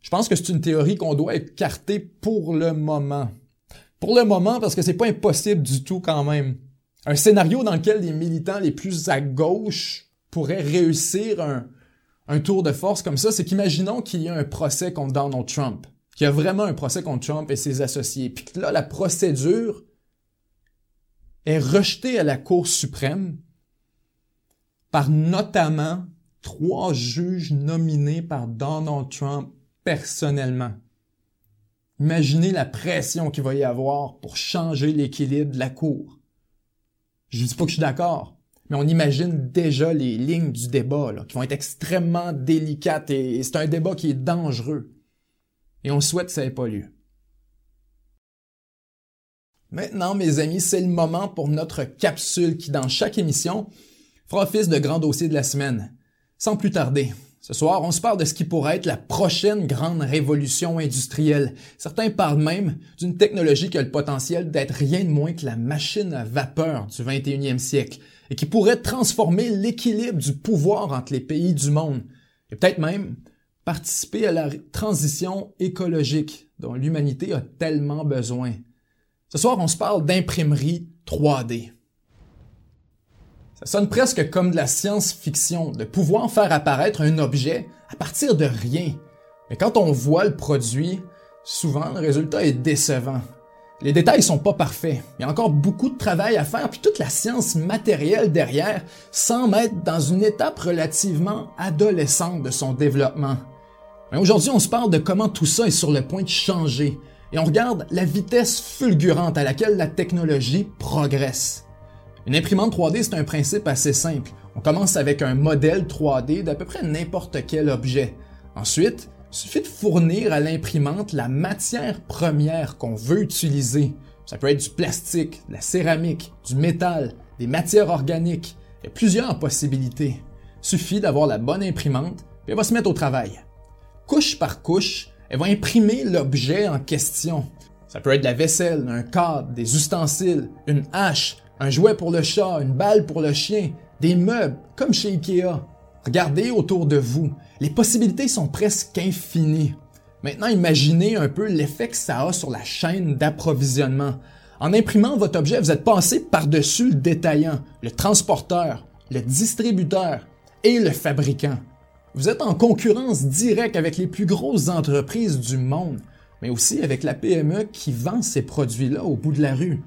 Je pense que c'est une théorie qu'on doit écarter pour le moment. Pour le moment, parce que c'est pas impossible du tout quand même. Un scénario dans lequel les militants les plus à gauche pourraient réussir un, tour de force comme ça, c'est qu'imaginons qu'il y a un procès contre Donald Trump, qu'il y a vraiment un procès contre Trump et ses associés, puis là, la procédure est rejetée à la Cour suprême par notamment trois juges nominés par Donald Trump personnellement. Imaginez la pression qu'il va y avoir pour changer l'équilibre de la Cour. Je dis pas que je suis d'accord, mais on imagine déjà les lignes du débat qui vont être extrêmement délicates et, c'est un débat qui est dangereux. Et on souhaite que ça n'ait pas lieu. Maintenant, mes amis, c'est le moment pour notre capsule qui, dans chaque émission, fera office de grand dossier de la semaine. Sans plus tarder, ce soir, on se parle de ce qui pourrait être la prochaine grande révolution industrielle. Certains parlent même d'une technologie qui a le potentiel d'être rien de moins que la machine à vapeur du 21e siècle et qui pourrait transformer l'équilibre du pouvoir entre les pays du monde et peut-être même participer à la transition écologique dont l'humanité a tellement besoin. Ce soir, on se parle d'imprimerie 3D. Ça sonne presque comme de la science-fiction, de pouvoir faire apparaître un objet à partir de rien. Mais quand on voit le produit, souvent le résultat est décevant. Les détails sont pas parfaits. Il y a encore beaucoup de travail à faire, puis toute la science matérielle derrière semble être dans une étape relativement adolescente de son développement. Mais aujourd'hui, on se parle de comment tout ça est sur le point de changer, et on regarde la vitesse fulgurante à laquelle la technologie progresse. Une imprimante 3D, c'est un principe assez simple. On commence avec un modèle 3D d'à peu près n'importe quel objet. Ensuite, il suffit de fournir à l'imprimante la matière première qu'on veut utiliser. Ça peut être du plastique, de la céramique, du métal, des matières organiques. Il y a plusieurs possibilités. Il suffit d'avoir la bonne imprimante, puis elle va se mettre au travail. Couche par couche, elle va imprimer l'objet en question. Ça peut être la vaisselle, un cadre, des ustensiles, une hache, un jouet pour le chat, une balle pour le chien, des meubles, comme chez Ikea. Regardez autour de vous. Les possibilités sont presque infinies. Maintenant, imaginez un peu l'effet que ça a sur la chaîne d'approvisionnement. En imprimant votre objet, vous êtes passé par-dessus le détaillant, le transporteur, le distributeur et le fabricant. Vous êtes en concurrence directe avec les plus grosses entreprises du monde, mais aussi avec la PME qui vend ces produits-là au bout de la rue.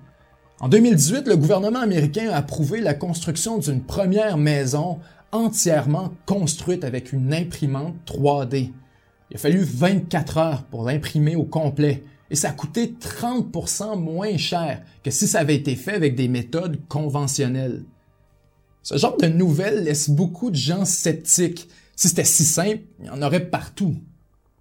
En 2018, le gouvernement américain a approuvé la construction d'une première maison entièrement construite avec une imprimante 3D. Il a fallu 24 heures pour l'imprimer au complet et ça a coûté 30% moins cher que si ça avait été fait avec des méthodes conventionnelles. Ce genre de nouvelles laisse beaucoup de gens sceptiques. Si c'était si simple, il y en aurait partout.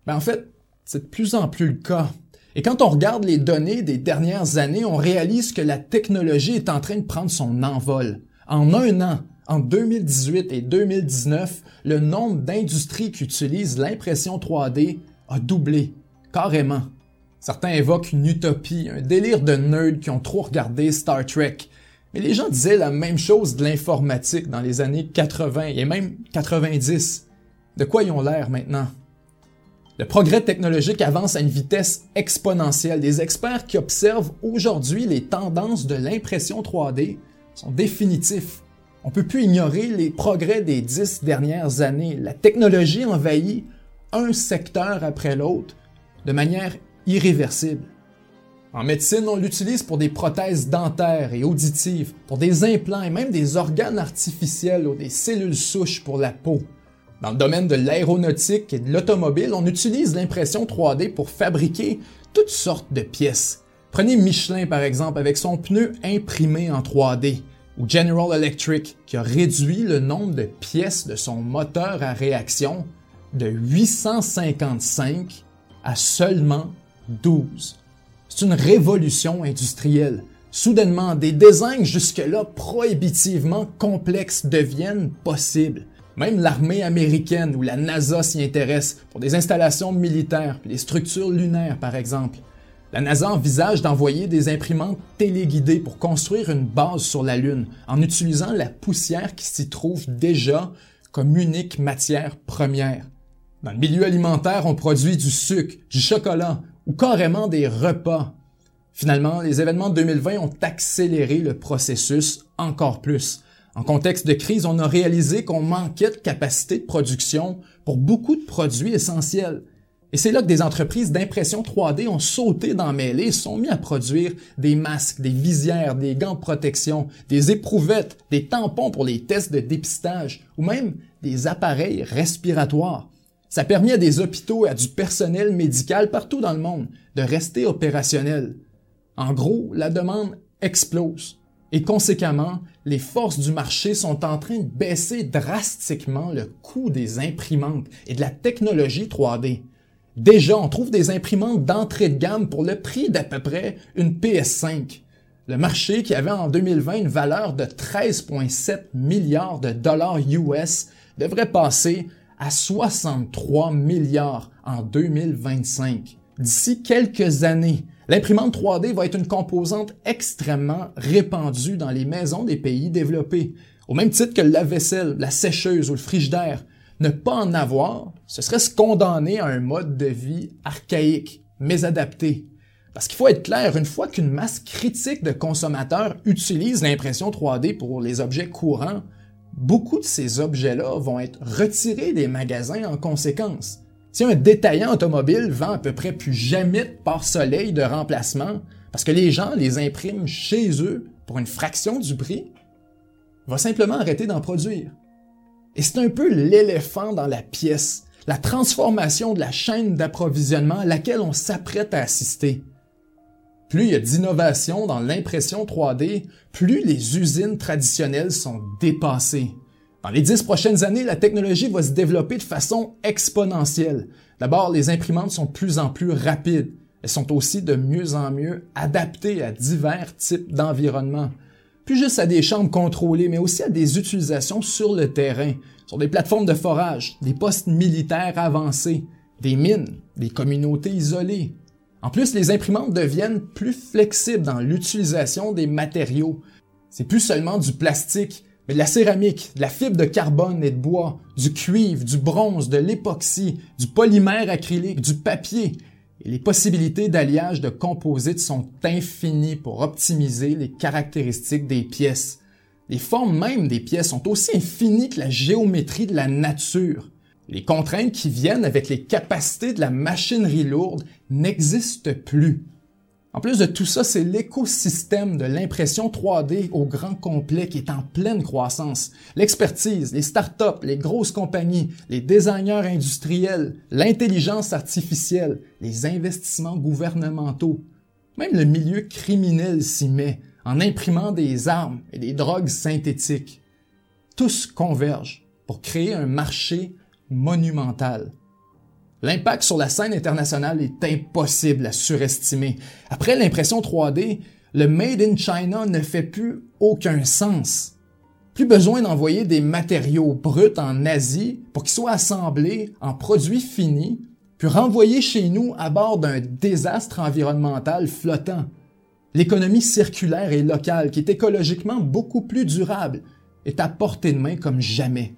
Mais ben, en fait, c'est de plus en plus le cas. Et quand on regarde les données des dernières années, on réalise que la technologie est en train de prendre son envol. En un an, en 2018 et 2019, le nombre d'industries qui utilisent l'impression 3D a doublé, carrément. Certains évoquent une utopie, un délire de nerds qui ont trop regardé Star Trek. Mais les gens disaient la même chose de l'informatique dans les années 80 et même 90. De quoi ils ont l'air maintenant? Le progrès technologique avance à une vitesse exponentielle. Des experts qui observent aujourd'hui les tendances de l'impression 3D sont définitifs. On peut plus ignorer les progrès des dix dernières années. La technologie envahit un secteur après l'autre de manière irréversible. En médecine, on l'utilise pour des prothèses dentaires et auditives, pour des implants et même des organes artificiels ou des cellules souches pour la peau. Dans le domaine de l'aéronautique et de l'automobile, on utilise l'impression 3D pour fabriquer toutes sortes de pièces. Prenez Michelin par exemple avec son pneu imprimé en 3D, ou General Electric qui a réduit le nombre de pièces de son moteur à réaction de 855 à seulement 12. C'est une révolution industrielle. Soudainement, des designs jusque-là prohibitivement complexes deviennent possibles. Même l'armée américaine ou la NASA s'y intéresse pour des installations militaires, des structures lunaires par exemple. La NASA envisage d'envoyer des imprimantes téléguidées pour construire une base sur la Lune en utilisant la poussière qui s'y trouve déjà comme unique matière première. Dans le milieu alimentaire, on produit du sucre, du chocolat ou carrément des repas. Finalement, les événements de 2020 ont accéléré le processus encore plus. En contexte de crise, on a réalisé qu'on manquait de capacité de production pour beaucoup de produits essentiels. Et c'est là que des entreprises d'impression 3D ont sauté dans mêlée et sont mis à produire des masques, des visières, des gants de protection, des éprouvettes, des tampons pour les tests de dépistage ou même des appareils respiratoires. Ça permet à des hôpitaux et à du personnel médical partout dans le monde de rester opérationnels. En gros, la demande explose. Et conséquemment, les forces du marché sont en train de baisser drastiquement le coût des imprimantes et de la technologie 3D. Déjà, on trouve des imprimantes d'entrée de gamme pour le prix d'à peu près une PS5. Le marché qui avait en 2020 une valeur de 13,7 milliards de dollars US devrait passer à 63 milliards en 2025. D'ici quelques années, l'imprimante 3D va être une composante extrêmement répandue dans les maisons des pays développés, au même titre que la vaisselle, la sécheuse ou le frigidaire. Ne pas en avoir, ce serait se condamner à un mode de vie archaïque, mais adapté. Parce qu'il faut être clair, une fois qu'une masse critique de consommateurs utilise l'impression 3D pour les objets courants, beaucoup de ces objets-là vont être retirés des magasins en conséquence. Si un détaillant automobile vend à peu près plus jamais de pare-soleil de remplacement parce que les gens les impriment chez eux pour une fraction du prix, va simplement arrêter d'en produire. Et c'est un peu l'éléphant dans la pièce, la transformation de la chaîne d'approvisionnement à laquelle on s'apprête à assister. Plus il y a d'innovation dans l'impression 3D, plus les usines traditionnelles sont dépassées. Dans les dix prochaines années, la technologie va se développer de façon exponentielle. D'abord, les imprimantes sont de plus en plus rapides. Elles sont aussi de mieux en mieux adaptées à divers types d'environnements plus juste à des chambres contrôlées, mais aussi à des utilisations sur le terrain, sur des plateformes de forage, des postes militaires avancés, des mines, des communautés isolées. En plus, les imprimantes deviennent plus flexibles dans l'utilisation des matériaux. C'est plus seulement du plastique, mais de la céramique, de la fibre de carbone et de bois, du cuivre, du bronze, de l'époxy, du polymère acrylique, du papier, et les possibilités d'alliage de composites sont infinies pour optimiser les caractéristiques des pièces. Les formes même des pièces sont aussi infinies que la géométrie de la nature. Les contraintes qui viennent avec les capacités de la machinerie lourde n'existent plus. En plus de tout ça, c'est l'écosystème de l'impression 3D au grand complet qui est en pleine croissance. L'expertise, les startups, les grosses compagnies, les designers industriels, l'intelligence artificielle, les investissements gouvernementaux. Même le milieu criminel s'y met en imprimant des armes et des drogues synthétiques. Tous convergent pour créer un marché monumental. L'impact sur la scène internationale est impossible à surestimer. Après l'impression 3D, le Made in China ne fait plus aucun sens. Plus besoin d'envoyer des matériaux bruts en Asie pour qu'ils soient assemblés en produits finis, puis renvoyés chez nous à bord d'un désastre environnemental flottant. L'économie circulaire et locale, qui est écologiquement beaucoup plus durable, est à portée de main comme jamais.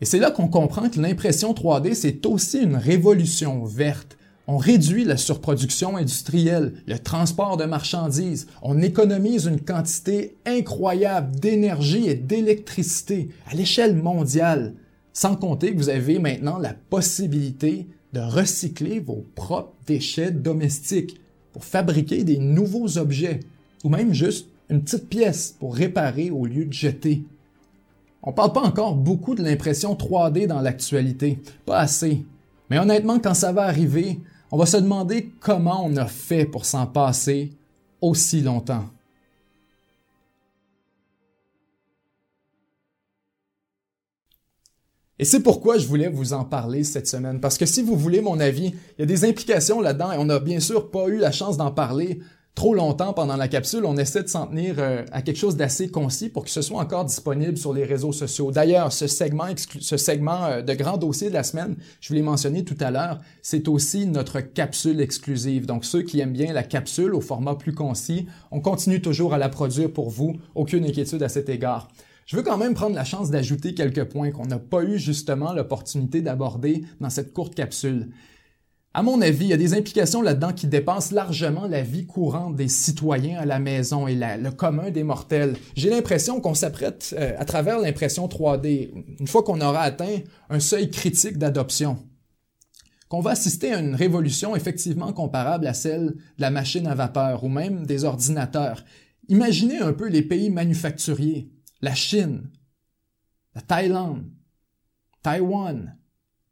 Et c'est là qu'on comprend que l'impression 3D, c'est aussi une révolution verte. On réduit la surproduction industrielle, le transport de marchandises, on économise une quantité incroyable d'énergie et d'électricité à l'échelle mondiale, sans compter que vous avez maintenant la possibilité de recycler vos propres déchets domestiques pour fabriquer des nouveaux objets, ou même juste une petite pièce pour réparer au lieu de jeter. On parle pas encore beaucoup de l'impression 3D dans l'actualité, pas assez. Mais honnêtement, quand ça va arriver, on va se demander comment on a fait pour s'en passer aussi longtemps. Et c'est pourquoi je voulais vous en parler cette semaine, parce que si vous voulez mon avis, il y a des implications là-dedans et on n'a bien sûr pas eu la chance d'en parler trop longtemps pendant la capsule, on essaie de s'en tenir euh, à quelque chose d'assez concis pour que ce soit encore disponible sur les réseaux sociaux. D'ailleurs, ce segment, ce euh, de grand dossier de la semaine, je vous l'ai mentionné tout à l'heure, c'est aussi notre capsule exclusive. Donc ceux qui aiment bien la capsule au format plus concis, on continue toujours à la produire pour vous. Aucune inquiétude à cet égard. Je veux quand même prendre la chance d'ajouter quelques points qu'on n'a pas eu justement l'opportunité d'aborder dans cette courte capsule. À mon avis, il y a des implications là-dedans qui dépassent largement la vie courante des citoyens à la maison et le commun des mortels. J'ai l'impression qu'on s'apprête, euh, à travers l'impression 3D, une fois qu'on aura atteint un seuil critique d'adoption, qu'on va assister à une révolution effectivement comparable à celle de la machine à vapeur ou même des ordinateurs. Imaginez un peu les pays manufacturiers, la Chine, la Thaïlande, Taïwan,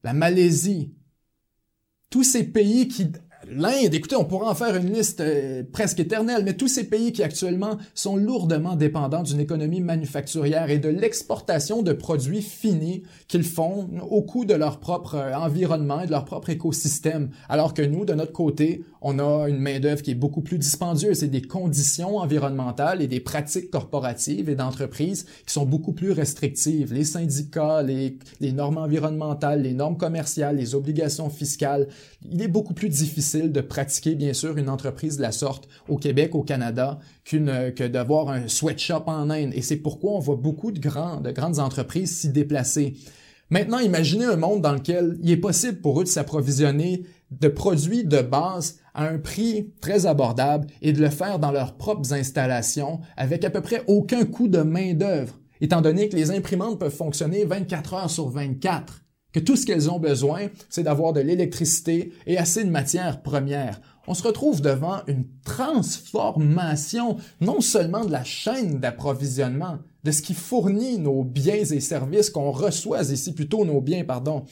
la Malaisie, tous ces pays qui L'Inde, écoutez, on pourrait en faire une liste euh, presque éternelle, mais tous ces pays qui actuellement sont lourdement dépendants d'une économie manufacturière et de l'exportation de produits finis qu'ils font au coût de leur propre euh, environnement et de leur propre écosystème, alors que nous, de notre côté, on a une main-d'œuvre qui est beaucoup plus dispendieuse et des conditions environnementales et des pratiques corporatives et d'entreprises qui sont beaucoup plus restrictives. Les syndicats, les normes environnementales, les normes commerciales, les obligations fiscales. Il est beaucoup plus difficile de pratiquer, bien sûr, une entreprise de la sorte au Québec, au Canada, qu'une, que d'avoir un sweatshop en Inde. Et c'est pourquoi on voit beaucoup de, de grandes entreprises s'y déplacer. Maintenant, imaginez un monde dans lequel il est possible pour eux de s'approvisionner de produits de base à un prix très abordable et de le faire dans leurs propres installations avec à peu près aucun coût de main-d'œuvre, étant donné que les imprimantes peuvent fonctionner 24 heures sur 24, que tout ce qu'elles ont besoin, c'est d'avoir de l'électricité et assez de matières premières. On se retrouve devant une transformation non seulement de la chaîne d'approvisionnement, de ce qui fournit nos biens et services qu'on reçoit ici, plutôt nos biens, pardon,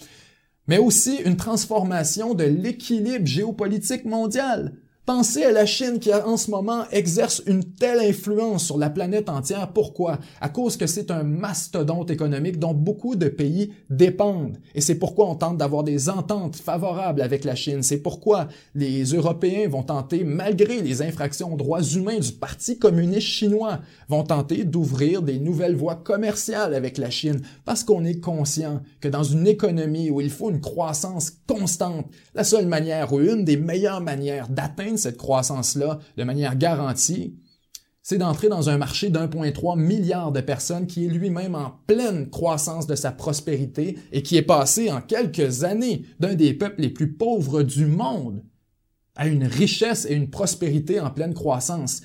mais aussi une transformation de l'équilibre géopolitique mondial. Pensez à la Chine qui en ce moment exerce une telle influence sur la planète entière. Pourquoi? À cause que c'est un mastodonte économique dont beaucoup de pays dépendent. Et c'est pourquoi on tente d'avoir des ententes favorables avec la Chine. C'est pourquoi les Européens vont tenter, malgré les infractions aux droits humains du Parti communiste chinois, vont tenter d'ouvrir des nouvelles voies commerciales avec la Chine parce qu'on est conscient que dans une économie où il faut une croissance constante, la seule manière ou une des meilleures manières d'atteindre cette croissance-là de manière garantie, c'est d'entrer dans un marché d'1,3 milliard de personnes qui est lui-même en pleine croissance de sa prospérité et qui est passé en quelques années d'un des peuples les plus pauvres du monde à une richesse et une prospérité en pleine croissance.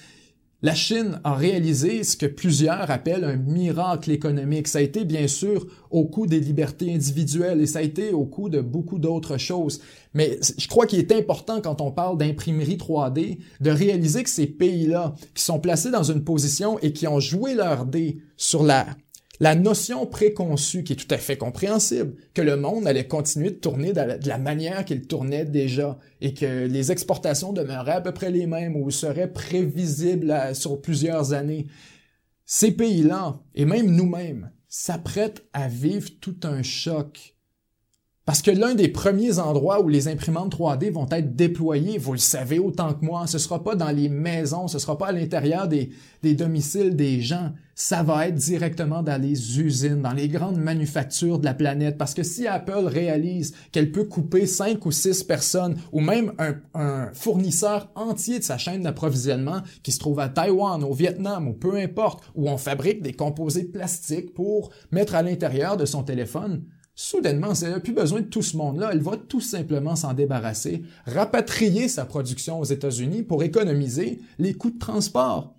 La Chine a réalisé ce que plusieurs appellent un miracle économique. Ça a été bien sûr au coût des libertés individuelles et ça a été au coût de beaucoup d'autres choses. Mais je crois qu'il est important quand on parle d'imprimerie 3D de réaliser que ces pays-là qui sont placés dans une position et qui ont joué leur dé sur la la notion préconçue, qui est tout à fait compréhensible, que le monde allait continuer de tourner de la, manière qu'il tournait déjà et que les exportations demeuraient à peu près les mêmes ou seraient prévisibles sur plusieurs années. Ces pays-là, et même nous-mêmes, s'apprêtent à vivre tout un choc parce que l'un des premiers endroits où les imprimantes 3D vont être déployées, vous le savez autant que moi, ce sera pas dans les maisons, ce sera pas à l'intérieur des, domiciles des gens, ça va être directement dans les usines, dans les grandes manufactures de la planète. Parce que si Apple réalise qu'elle peut couper cinq ou six personnes, ou même un fournisseur entier de sa chaîne d'approvisionnement qui se trouve à Taïwan, au Vietnam, ou peu importe, où on fabrique des composés plastiques pour mettre à l'intérieur de son téléphone, Soudainement, elle n'a plus besoin de tout ce monde-là. Elle va tout simplement s'en débarrasser, rapatrier sa production aux États-Unis pour économiser les coûts de transport.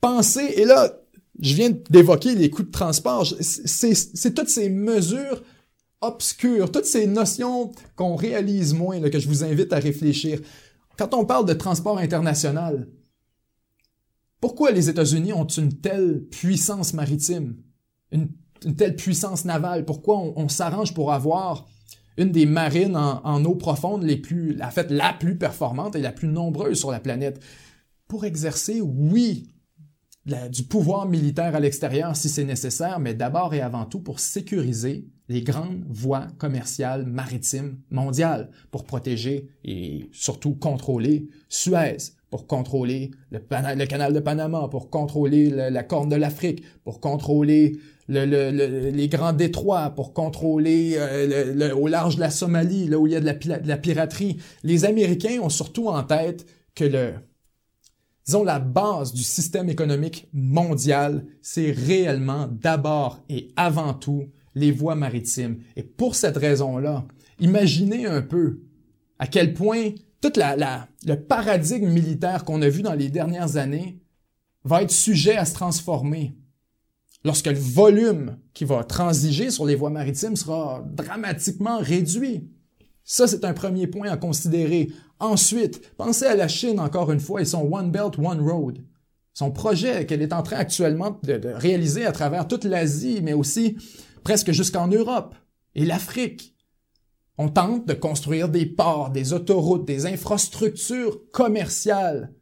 Pensez, et là, je viens d'évoquer les coûts de transport, c'est toutes ces mesures obscures, toutes ces notions qu'on réalise moins, que je vous invite à réfléchir. Quand on parle de transport international, pourquoi les États-Unis ont une telle puissance maritime, une telle puissance navale? Pourquoi on, s'arrange pour avoir une des marines en, eau profonde les plus, la plus performante et la plus nombreuse sur la planète? Pour exercer, oui, du pouvoir militaire à l'extérieur si c'est nécessaire, mais d'abord et avant tout pour sécuriser les grandes voies commerciales maritimes mondiales, pour protéger et surtout contrôler Suez, pour contrôler le, canal de Panama, pour contrôler la corne de l'Afrique, pour contrôler les grands détroits, pour contrôler euh, au large de la Somalie, là où il y a de la, de la piraterie. Les Américains ont surtout en tête que le, disons, la base du système économique mondial, c'est réellement d'abord et avant tout les voies maritimes. Et pour cette raison-là, imaginez un peu à quel point tout la, le paradigme militaire qu'on a vu dans les dernières années va être sujet à se transformer lorsque le volume qui va transiger sur les voies maritimes sera dramatiquement réduit. Ça, c'est un premier point à considérer. Ensuite, pensez à la Chine encore une fois et son One Belt, One Road. Son projet qu'elle est en train actuellement de, de réaliser à travers toute l'Asie, mais aussi presque jusqu'en Europe et l'Afrique. On tente de construire des ports, des autoroutes, des infrastructures commerciales,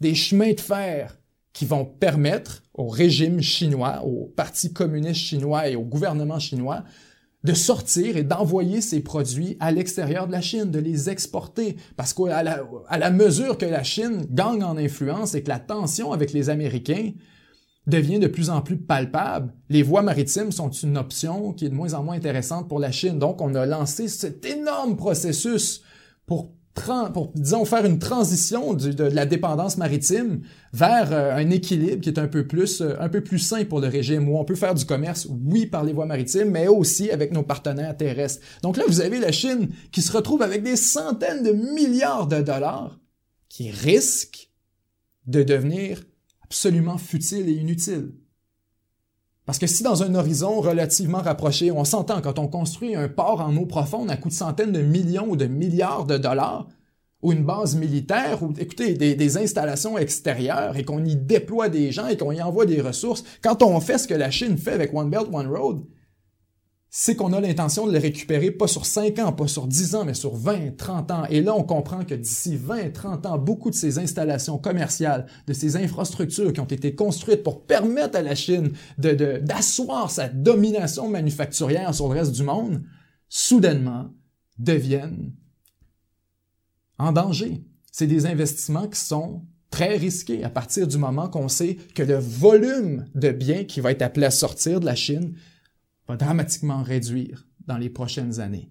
des chemins de fer qui vont permettre au régime chinois, au Parti communiste chinois et au gouvernement chinois de sortir et d'envoyer ces produits à l'extérieur de la Chine, de les exporter. Parce qu'à la, à la mesure que la Chine gagne en influence et que la tension avec les Américains devient de plus en plus palpable, les voies maritimes sont une option qui est de moins en moins intéressante pour la Chine. Donc, on a lancé cet énorme processus pour pour, disons, faire une transition de, la dépendance maritime vers euh, un équilibre qui est un peu plus, euh, un peu plus sain pour le régime, où on peut faire du commerce, oui, par les voies maritimes, mais aussi avec nos partenaires terrestres. Donc là, vous avez la Chine qui se retrouve avec des centaines de milliards de dollars qui risquent de devenir absolument futiles et inutiles. Parce que si dans un horizon relativement rapproché, on s'entend quand on construit un port en eau profonde à coût de centaines de millions ou de milliards de dollars, ou une base militaire, ou écoutez, des, installations extérieures, et qu'on y déploie des gens et qu'on y envoie des ressources, quand on fait ce que la Chine fait avec One Belt, One Road, c'est qu'on a l'intention de le récupérer pas sur 5 ans, pas sur 10 ans, mais sur 20, 30 ans. Et là, on comprend que d'ici 20, 30 ans, beaucoup de ces installations commerciales, de ces infrastructures qui ont été construites pour permettre à la Chine d'asseoir de, sa domination manufacturière sur le reste du monde, soudainement deviennent en danger. C'est des investissements qui sont très risqués à partir du moment qu'on sait que le volume de biens qui va être appelé à sortir de la Chine dramatiquement réduire dans les prochaines années.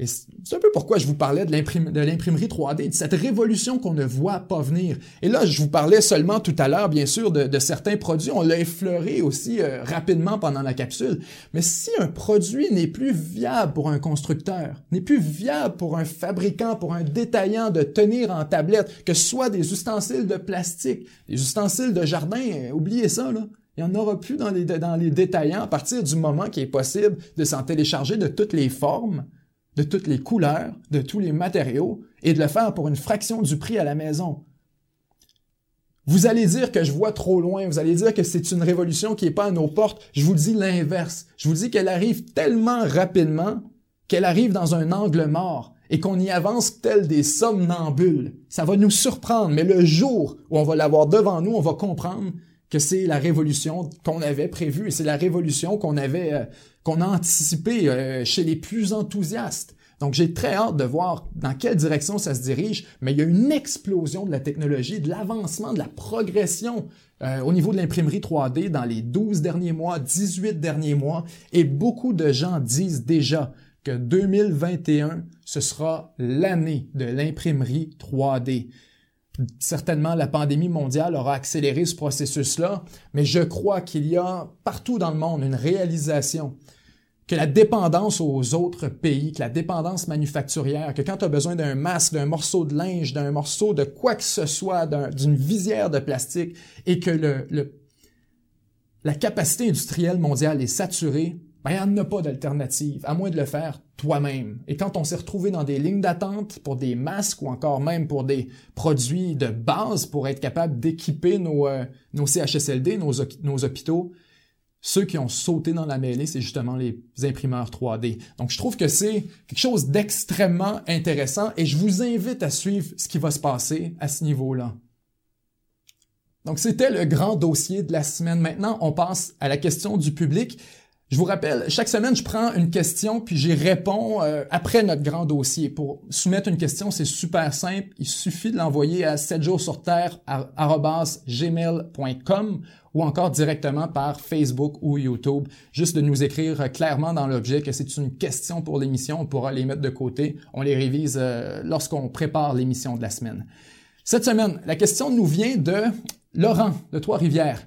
Et c'est un peu pourquoi je vous parlais de l'imprimerie 3D, de cette révolution qu'on ne voit pas venir. Et là, je vous parlais seulement tout à l'heure, bien sûr, de, certains produits. On l'a effleuré aussi euh, rapidement pendant la capsule. Mais si un produit n'est plus viable pour un constructeur, n'est plus viable pour un fabricant, pour un détaillant de tenir en tablette, que ce soit des ustensiles de plastique, des ustensiles de jardin, euh, oubliez ça, là. Il n'y en aura plus dans les, dans détaillants à partir du moment qu'il est possible de s'en télécharger de toutes les formes, de toutes les couleurs, de tous les matériaux et de le faire pour une fraction du prix à la maison. Vous allez dire que je vois trop loin, vous allez dire que c'est une révolution qui n'est pas à nos portes. Je vous dis l'inverse. Je vous dis qu'elle arrive tellement rapidement qu'elle arrive dans un angle mort et qu'on y avance tel des somnambules. Ça va nous surprendre, mais le jour où on va l'avoir devant nous, on va comprendre que c'est la révolution qu'on avait prévue et c'est la révolution qu'on avait euh, qu'on a anticipée euh, chez les plus enthousiastes. Donc j'ai très hâte de voir dans quelle direction ça se dirige, mais il y a une explosion de la technologie, de l'avancement, de la progression euh, au niveau de l'imprimerie 3D dans les 12 derniers mois, 18 derniers mois, et beaucoup de gens disent déjà que 2021, ce sera l'année de l'imprimerie 3D certainement la pandémie mondiale aura accéléré ce processus-là, mais je crois qu'il y a partout dans le monde une réalisation que la dépendance aux autres pays, que la dépendance manufacturière, que quand tu as besoin d'un masque, d'un morceau de linge, d'un morceau de quoi que ce soit, d'une visière de plastique, et que le, la capacité industrielle mondiale est saturée, ben, il n'y en a pas d'alternative, à moins de le faire toi-même. Et quand on s'est retrouvé dans des lignes d'attente pour des masques ou encore même pour des produits de base pour être capable d'équiper nos, euh, nos CHSLD, nos, nos hôpitaux, ceux qui ont sauté dans la mêlée, c'est justement les imprimeurs 3D. Donc, je trouve que c'est quelque chose d'extrêmement intéressant et je vous invite à suivre ce qui va se passer à ce niveau-là. Donc, c'était le grand dossier de la semaine. Maintenant, on passe à la question du public. Je vous rappelle, chaque semaine, je prends une question puis j'y réponds euh, après notre grand dossier. Pour soumettre une question, c'est super simple. Il suffit de l'envoyer à 7 jours sur terre gmail.com ou encore directement par Facebook ou YouTube. Juste de nous écrire clairement dans l'objet que c'est une question pour l'émission. On pourra les mettre de côté. On les révise euh, lorsqu'on prépare l'émission de la semaine. Cette semaine, la question nous vient de Laurent de Trois-Rivières.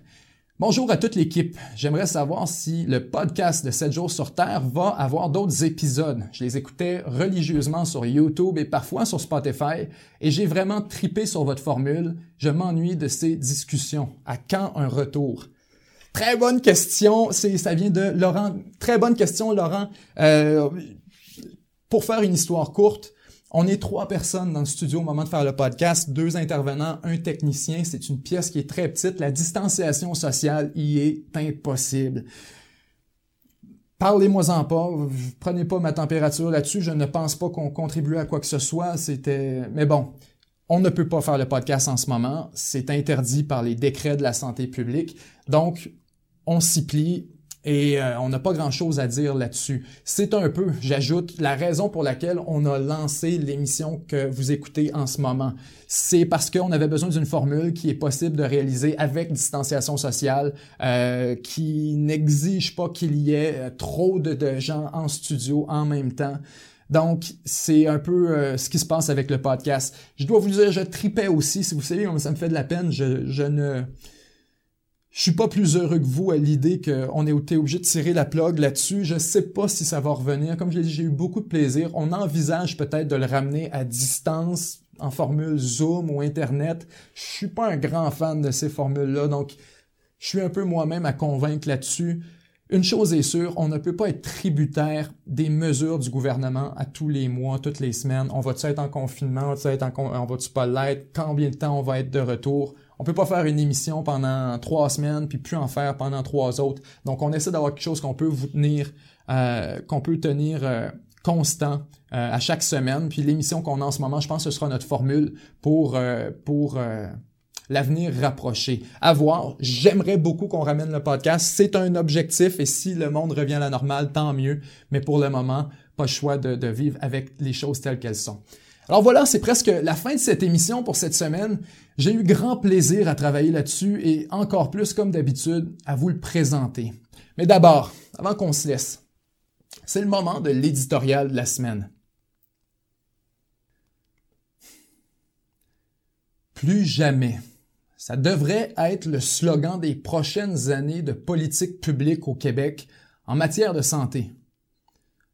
Bonjour à toute l'équipe. J'aimerais savoir si le podcast de 7 jours sur Terre va avoir d'autres épisodes. Je les écoutais religieusement sur YouTube et parfois sur Spotify et j'ai vraiment tripé sur votre formule. Je m'ennuie de ces discussions. À quand un retour? Très bonne question. Ça vient de Laurent. Très bonne question, Laurent. Euh, pour faire une histoire courte, on est trois personnes dans le studio au moment de faire le podcast, deux intervenants, un technicien. C'est une pièce qui est très petite. La distanciation sociale y est impossible. Parlez-moi-en pas. Prenez pas ma température là-dessus. Je ne pense pas qu'on contribue à quoi que ce soit. C'était, mais bon. On ne peut pas faire le podcast en ce moment. C'est interdit par les décrets de la santé publique. Donc, on s'y plie et euh, on n'a pas grand-chose à dire là-dessus. C'est un peu, j'ajoute, la raison pour laquelle on a lancé l'émission que vous écoutez en ce moment. C'est parce qu'on avait besoin d'une formule qui est possible de réaliser avec distanciation sociale, euh, qui n'exige pas qu'il y ait euh, trop de, gens en studio en même temps. Donc, c'est un peu ce qui se passe avec le podcast. Je dois vous dire, je tripais aussi. Si vous savez, ça me fait de la peine. Je, je ne je suis pas plus heureux que vous à l'idée qu'on ait été obligé de tirer la plug là-dessus. Je sais pas si ça va revenir. Comme je l'ai dit, j'ai eu beaucoup de plaisir. On envisage peut-être de le ramener à distance en formule Zoom ou Internet. Je suis pas un grand fan de ces formules-là, donc je suis un peu moi-même à convaincre là-dessus. Une chose est sûre, on ne peut pas être tributaire des mesures du gouvernement à tous les mois, toutes les semaines. On va-tu être en confinement? On va-tu être on va-tu pas l'être? Combien de temps on va être de retour? On peut pas faire une émission pendant trois semaines puis plus en faire pendant trois autres. Donc on essaie d'avoir quelque chose qu'on peut vous tenir, euh, qu'on peut tenir euh, constant euh, à chaque semaine. Puis l'émission qu'on a en ce moment, je pense que ce sera notre formule pour pour l'avenir rapproché. À voir. J'aimerais beaucoup qu'on ramène le podcast. C'est un objectif et si le monde revient à la normale, tant mieux. Mais pour le moment, pas le choix de, de vivre avec les choses telles qu'elles sont. Alors voilà, c'est presque la fin de cette émission pour cette semaine. J'ai eu grand plaisir à travailler là-dessus et encore plus comme d'habitude à vous le présenter. Mais d'abord, avant qu'on se laisse, c'est le moment de l'éditorial de la semaine. Plus jamais. Ça devrait être le slogan des prochaines années de politique publique au Québec en matière de santé.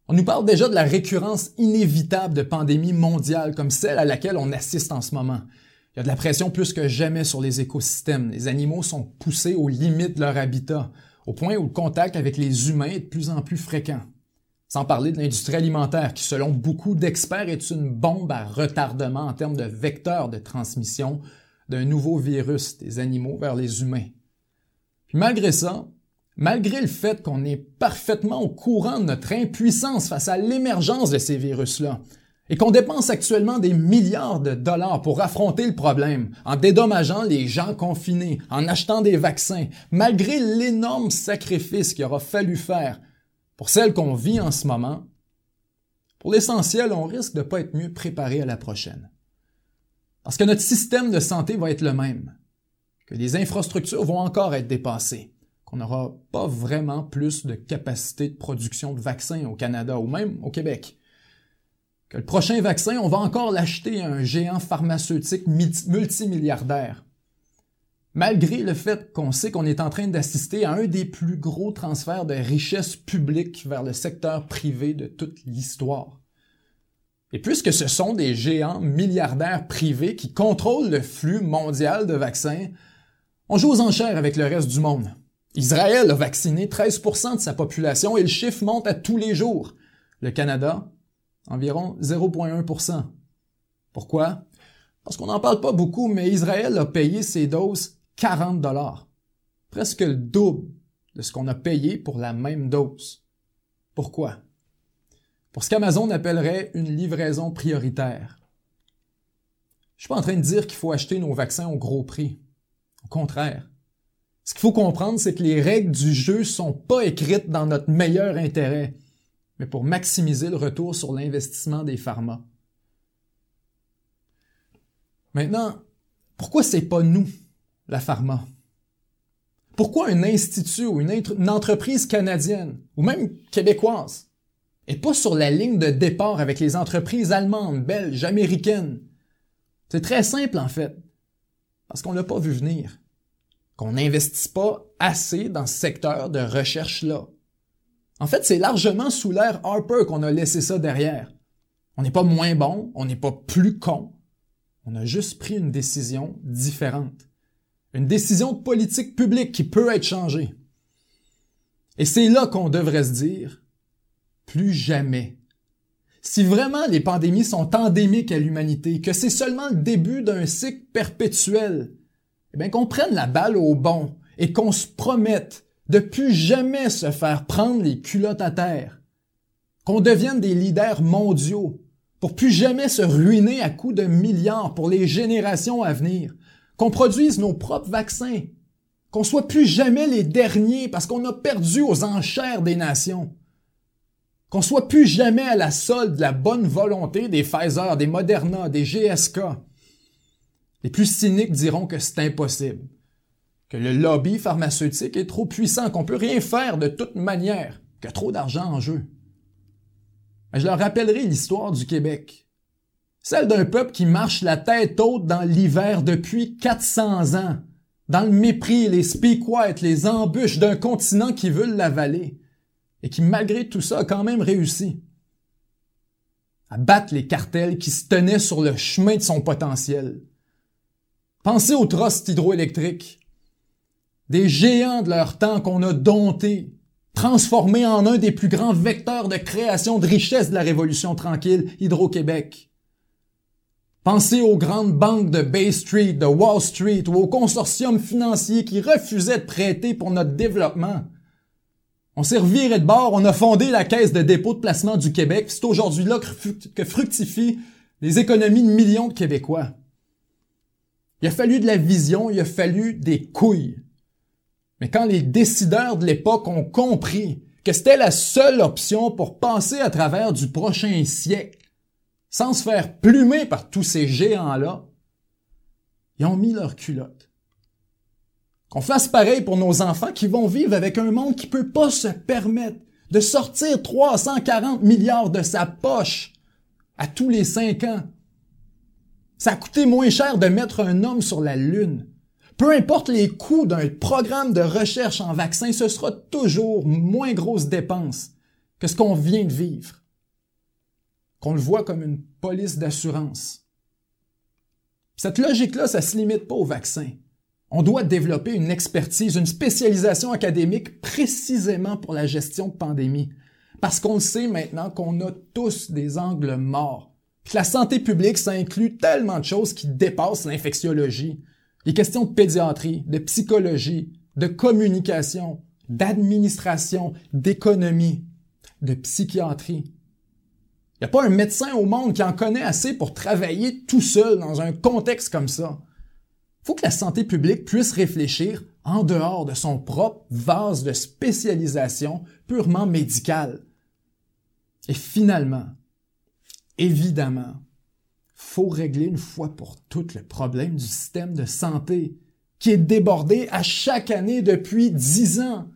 On nous parle déjà de la récurrence inévitable de pandémies mondiales comme celle à laquelle on assiste en ce moment. Il y a de la pression plus que jamais sur les écosystèmes. Les animaux sont poussés aux limites de leur habitat, au point où le contact avec les humains est de plus en plus fréquent. Sans parler de l'industrie alimentaire qui, selon beaucoup d'experts, est une bombe à retardement en termes de vecteur de transmission d'un nouveau virus des animaux vers les humains. Puis malgré ça, Malgré le fait qu'on est parfaitement au courant de notre impuissance face à l'émergence de ces virus-là, et qu'on dépense actuellement des milliards de dollars pour affronter le problème, en dédommageant les gens confinés, en achetant des vaccins, malgré l'énorme sacrifice qu'il aura fallu faire pour celle qu'on vit en ce moment, pour l'essentiel, on risque de ne pas être mieux préparé à la prochaine. Parce que notre système de santé va être le même, que les infrastructures vont encore être dépassées, qu'on n'aura pas vraiment plus de capacité de production de vaccins au Canada ou même au Québec. Que le prochain vaccin, on va encore l'acheter à un géant pharmaceutique multimilliardaire. Malgré le fait qu'on sait qu'on est en train d'assister à un des plus gros transferts de richesses publiques vers le secteur privé de toute l'histoire. Et puisque ce sont des géants milliardaires privés qui contrôlent le flux mondial de vaccins, on joue aux enchères avec le reste du monde. Israël a vacciné 13% de sa population et le chiffre monte à tous les jours. Le Canada, environ 0,1% Pourquoi? Parce qu'on n'en parle pas beaucoup, mais Israël a payé ses doses 40 dollars. Presque le double de ce qu'on a payé pour la même dose. Pourquoi? Pour ce qu'Amazon appellerait une livraison prioritaire. Je suis pas en train de dire qu'il faut acheter nos vaccins au gros prix. Au contraire. Ce qu'il faut comprendre, c'est que les règles du jeu sont pas écrites dans notre meilleur intérêt, mais pour maximiser le retour sur l'investissement des pharma. Maintenant, pourquoi c'est pas nous, la pharma? Pourquoi un institut ou une, entreprise canadienne, ou même québécoise, est pas sur la ligne de départ avec les entreprises allemandes, belges, américaines? C'est très simple en fait, parce qu'on l'a pas vu venir qu'on n'investisse pas assez dans ce secteur de recherche-là. En fait, c'est largement sous l'ère Harper qu'on a laissé ça derrière. On n'est pas moins bon, on n'est pas plus con. On a juste pris une décision différente. Une décision de politique publique qui peut être changée. Et c'est là qu'on devrait se dire, plus jamais. Si vraiment les pandémies sont endémiques à l'humanité, que c'est seulement le début d'un cycle perpétuel, eh bien, qu'on prenne la balle au bon et qu'on se promette de plus jamais se faire prendre les culottes à terre. Qu'on devienne des leaders mondiaux pour plus jamais se ruiner à coups de milliards pour les générations à venir. Qu'on produise nos propres vaccins. Qu'on soit plus jamais les derniers parce qu'on a perdu aux enchères des nations. Qu'on soit plus jamais à la solde de la bonne volonté des Pfizer, des Moderna, des GSK. Les plus cyniques diront que c'est impossible, que le lobby pharmaceutique est trop puissant, qu'on peut rien faire de toute manière, qu'il y a trop d'argent en jeu. Mais je leur rappellerai l'histoire du Québec. Celle d'un peuple qui marche la tête haute dans l'hiver depuis 400 ans, dans le mépris, les speak white, les embûches d'un continent qui veut l'avaler, et qui malgré tout ça a quand même réussi à battre les cartels qui se tenaient sur le chemin de son potentiel, Pensez aux trusts hydroélectriques. Des géants de leur temps qu'on a domptés, transformés en un des plus grands vecteurs de création de richesse de la Révolution tranquille, Hydro-Québec. Pensez aux grandes banques de Bay Street, de Wall Street ou aux consortiums financiers qui refusaient de prêter pour notre développement. On s'est reviré de bord, on a fondé la Caisse de dépôt de placement du Québec, c'est aujourd'hui là que fructifient les économies de millions de Québécois. Il a fallu de la vision, il a fallu des couilles. Mais quand les décideurs de l'époque ont compris que c'était la seule option pour passer à travers du prochain siècle, sans se faire plumer par tous ces géants-là, ils ont mis leur culotte. Qu'on fasse pareil pour nos enfants qui vont vivre avec un monde qui peut pas se permettre de sortir 340 milliards de sa poche à tous les cinq ans ça a coûté moins cher de mettre un homme sur la Lune. Peu importe les coûts d'un programme de recherche en vaccin, ce sera toujours moins grosse dépense que ce qu'on vient de vivre. Qu'on le voit comme une police d'assurance. Cette logique-là, ça se limite pas au vaccin. On doit développer une expertise, une spécialisation académique précisément pour la gestion de pandémie. Parce qu'on sait maintenant qu'on a tous des angles morts la santé publique, ça inclut tellement de choses qui dépassent l'infectiologie. Les questions de pédiatrie, de psychologie, de communication, d'administration, d'économie, de psychiatrie. Il n'y a pas un médecin au monde qui en connaît assez pour travailler tout seul dans un contexte comme ça. Il faut que la santé publique puisse réfléchir en dehors de son propre vase de spécialisation purement médicale. Et finalement, Évidemment, faut régler une fois pour toutes le problème du système de santé, qui est débordé à chaque année depuis dix ans.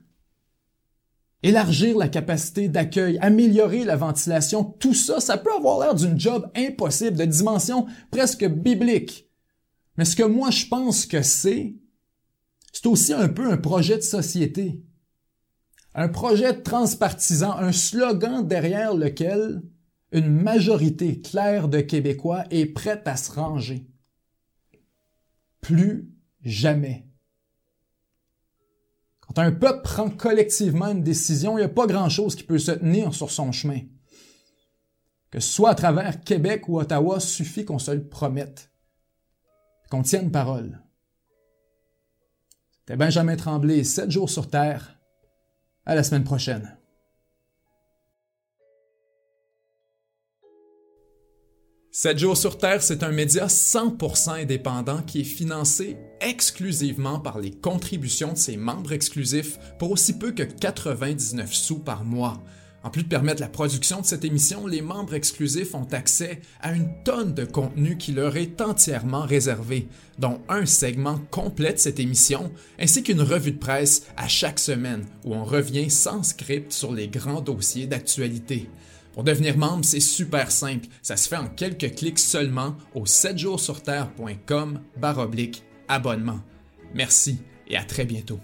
Élargir la capacité d'accueil, améliorer la ventilation, tout ça, ça peut avoir l'air d'une job impossible, de dimension presque biblique. Mais ce que moi je pense que c'est, c'est aussi un peu un projet de société. Un projet transpartisan, un slogan derrière lequel une majorité claire de Québécois est prête à se ranger. Plus jamais. Quand un peuple prend collectivement une décision, il n'y a pas grand-chose qui peut se tenir sur son chemin. Que ce soit à travers Québec ou Ottawa, suffit qu'on se le promette, qu'on tienne parole. C'était Benjamin Tremblay, 7 jours sur Terre. À la semaine prochaine. 7 jours sur Terre, c'est un média 100% indépendant qui est financé exclusivement par les contributions de ses membres exclusifs pour aussi peu que 99 sous par mois. En plus de permettre la production de cette émission, les membres exclusifs ont accès à une tonne de contenu qui leur est entièrement réservé, dont un segment complet de cette émission, ainsi qu'une revue de presse à chaque semaine où on revient sans script sur les grands dossiers d'actualité. Pour devenir membre, c'est super simple. Ça se fait en quelques clics seulement au 7jourssurterre.com baroblique abonnement. Merci et à très bientôt.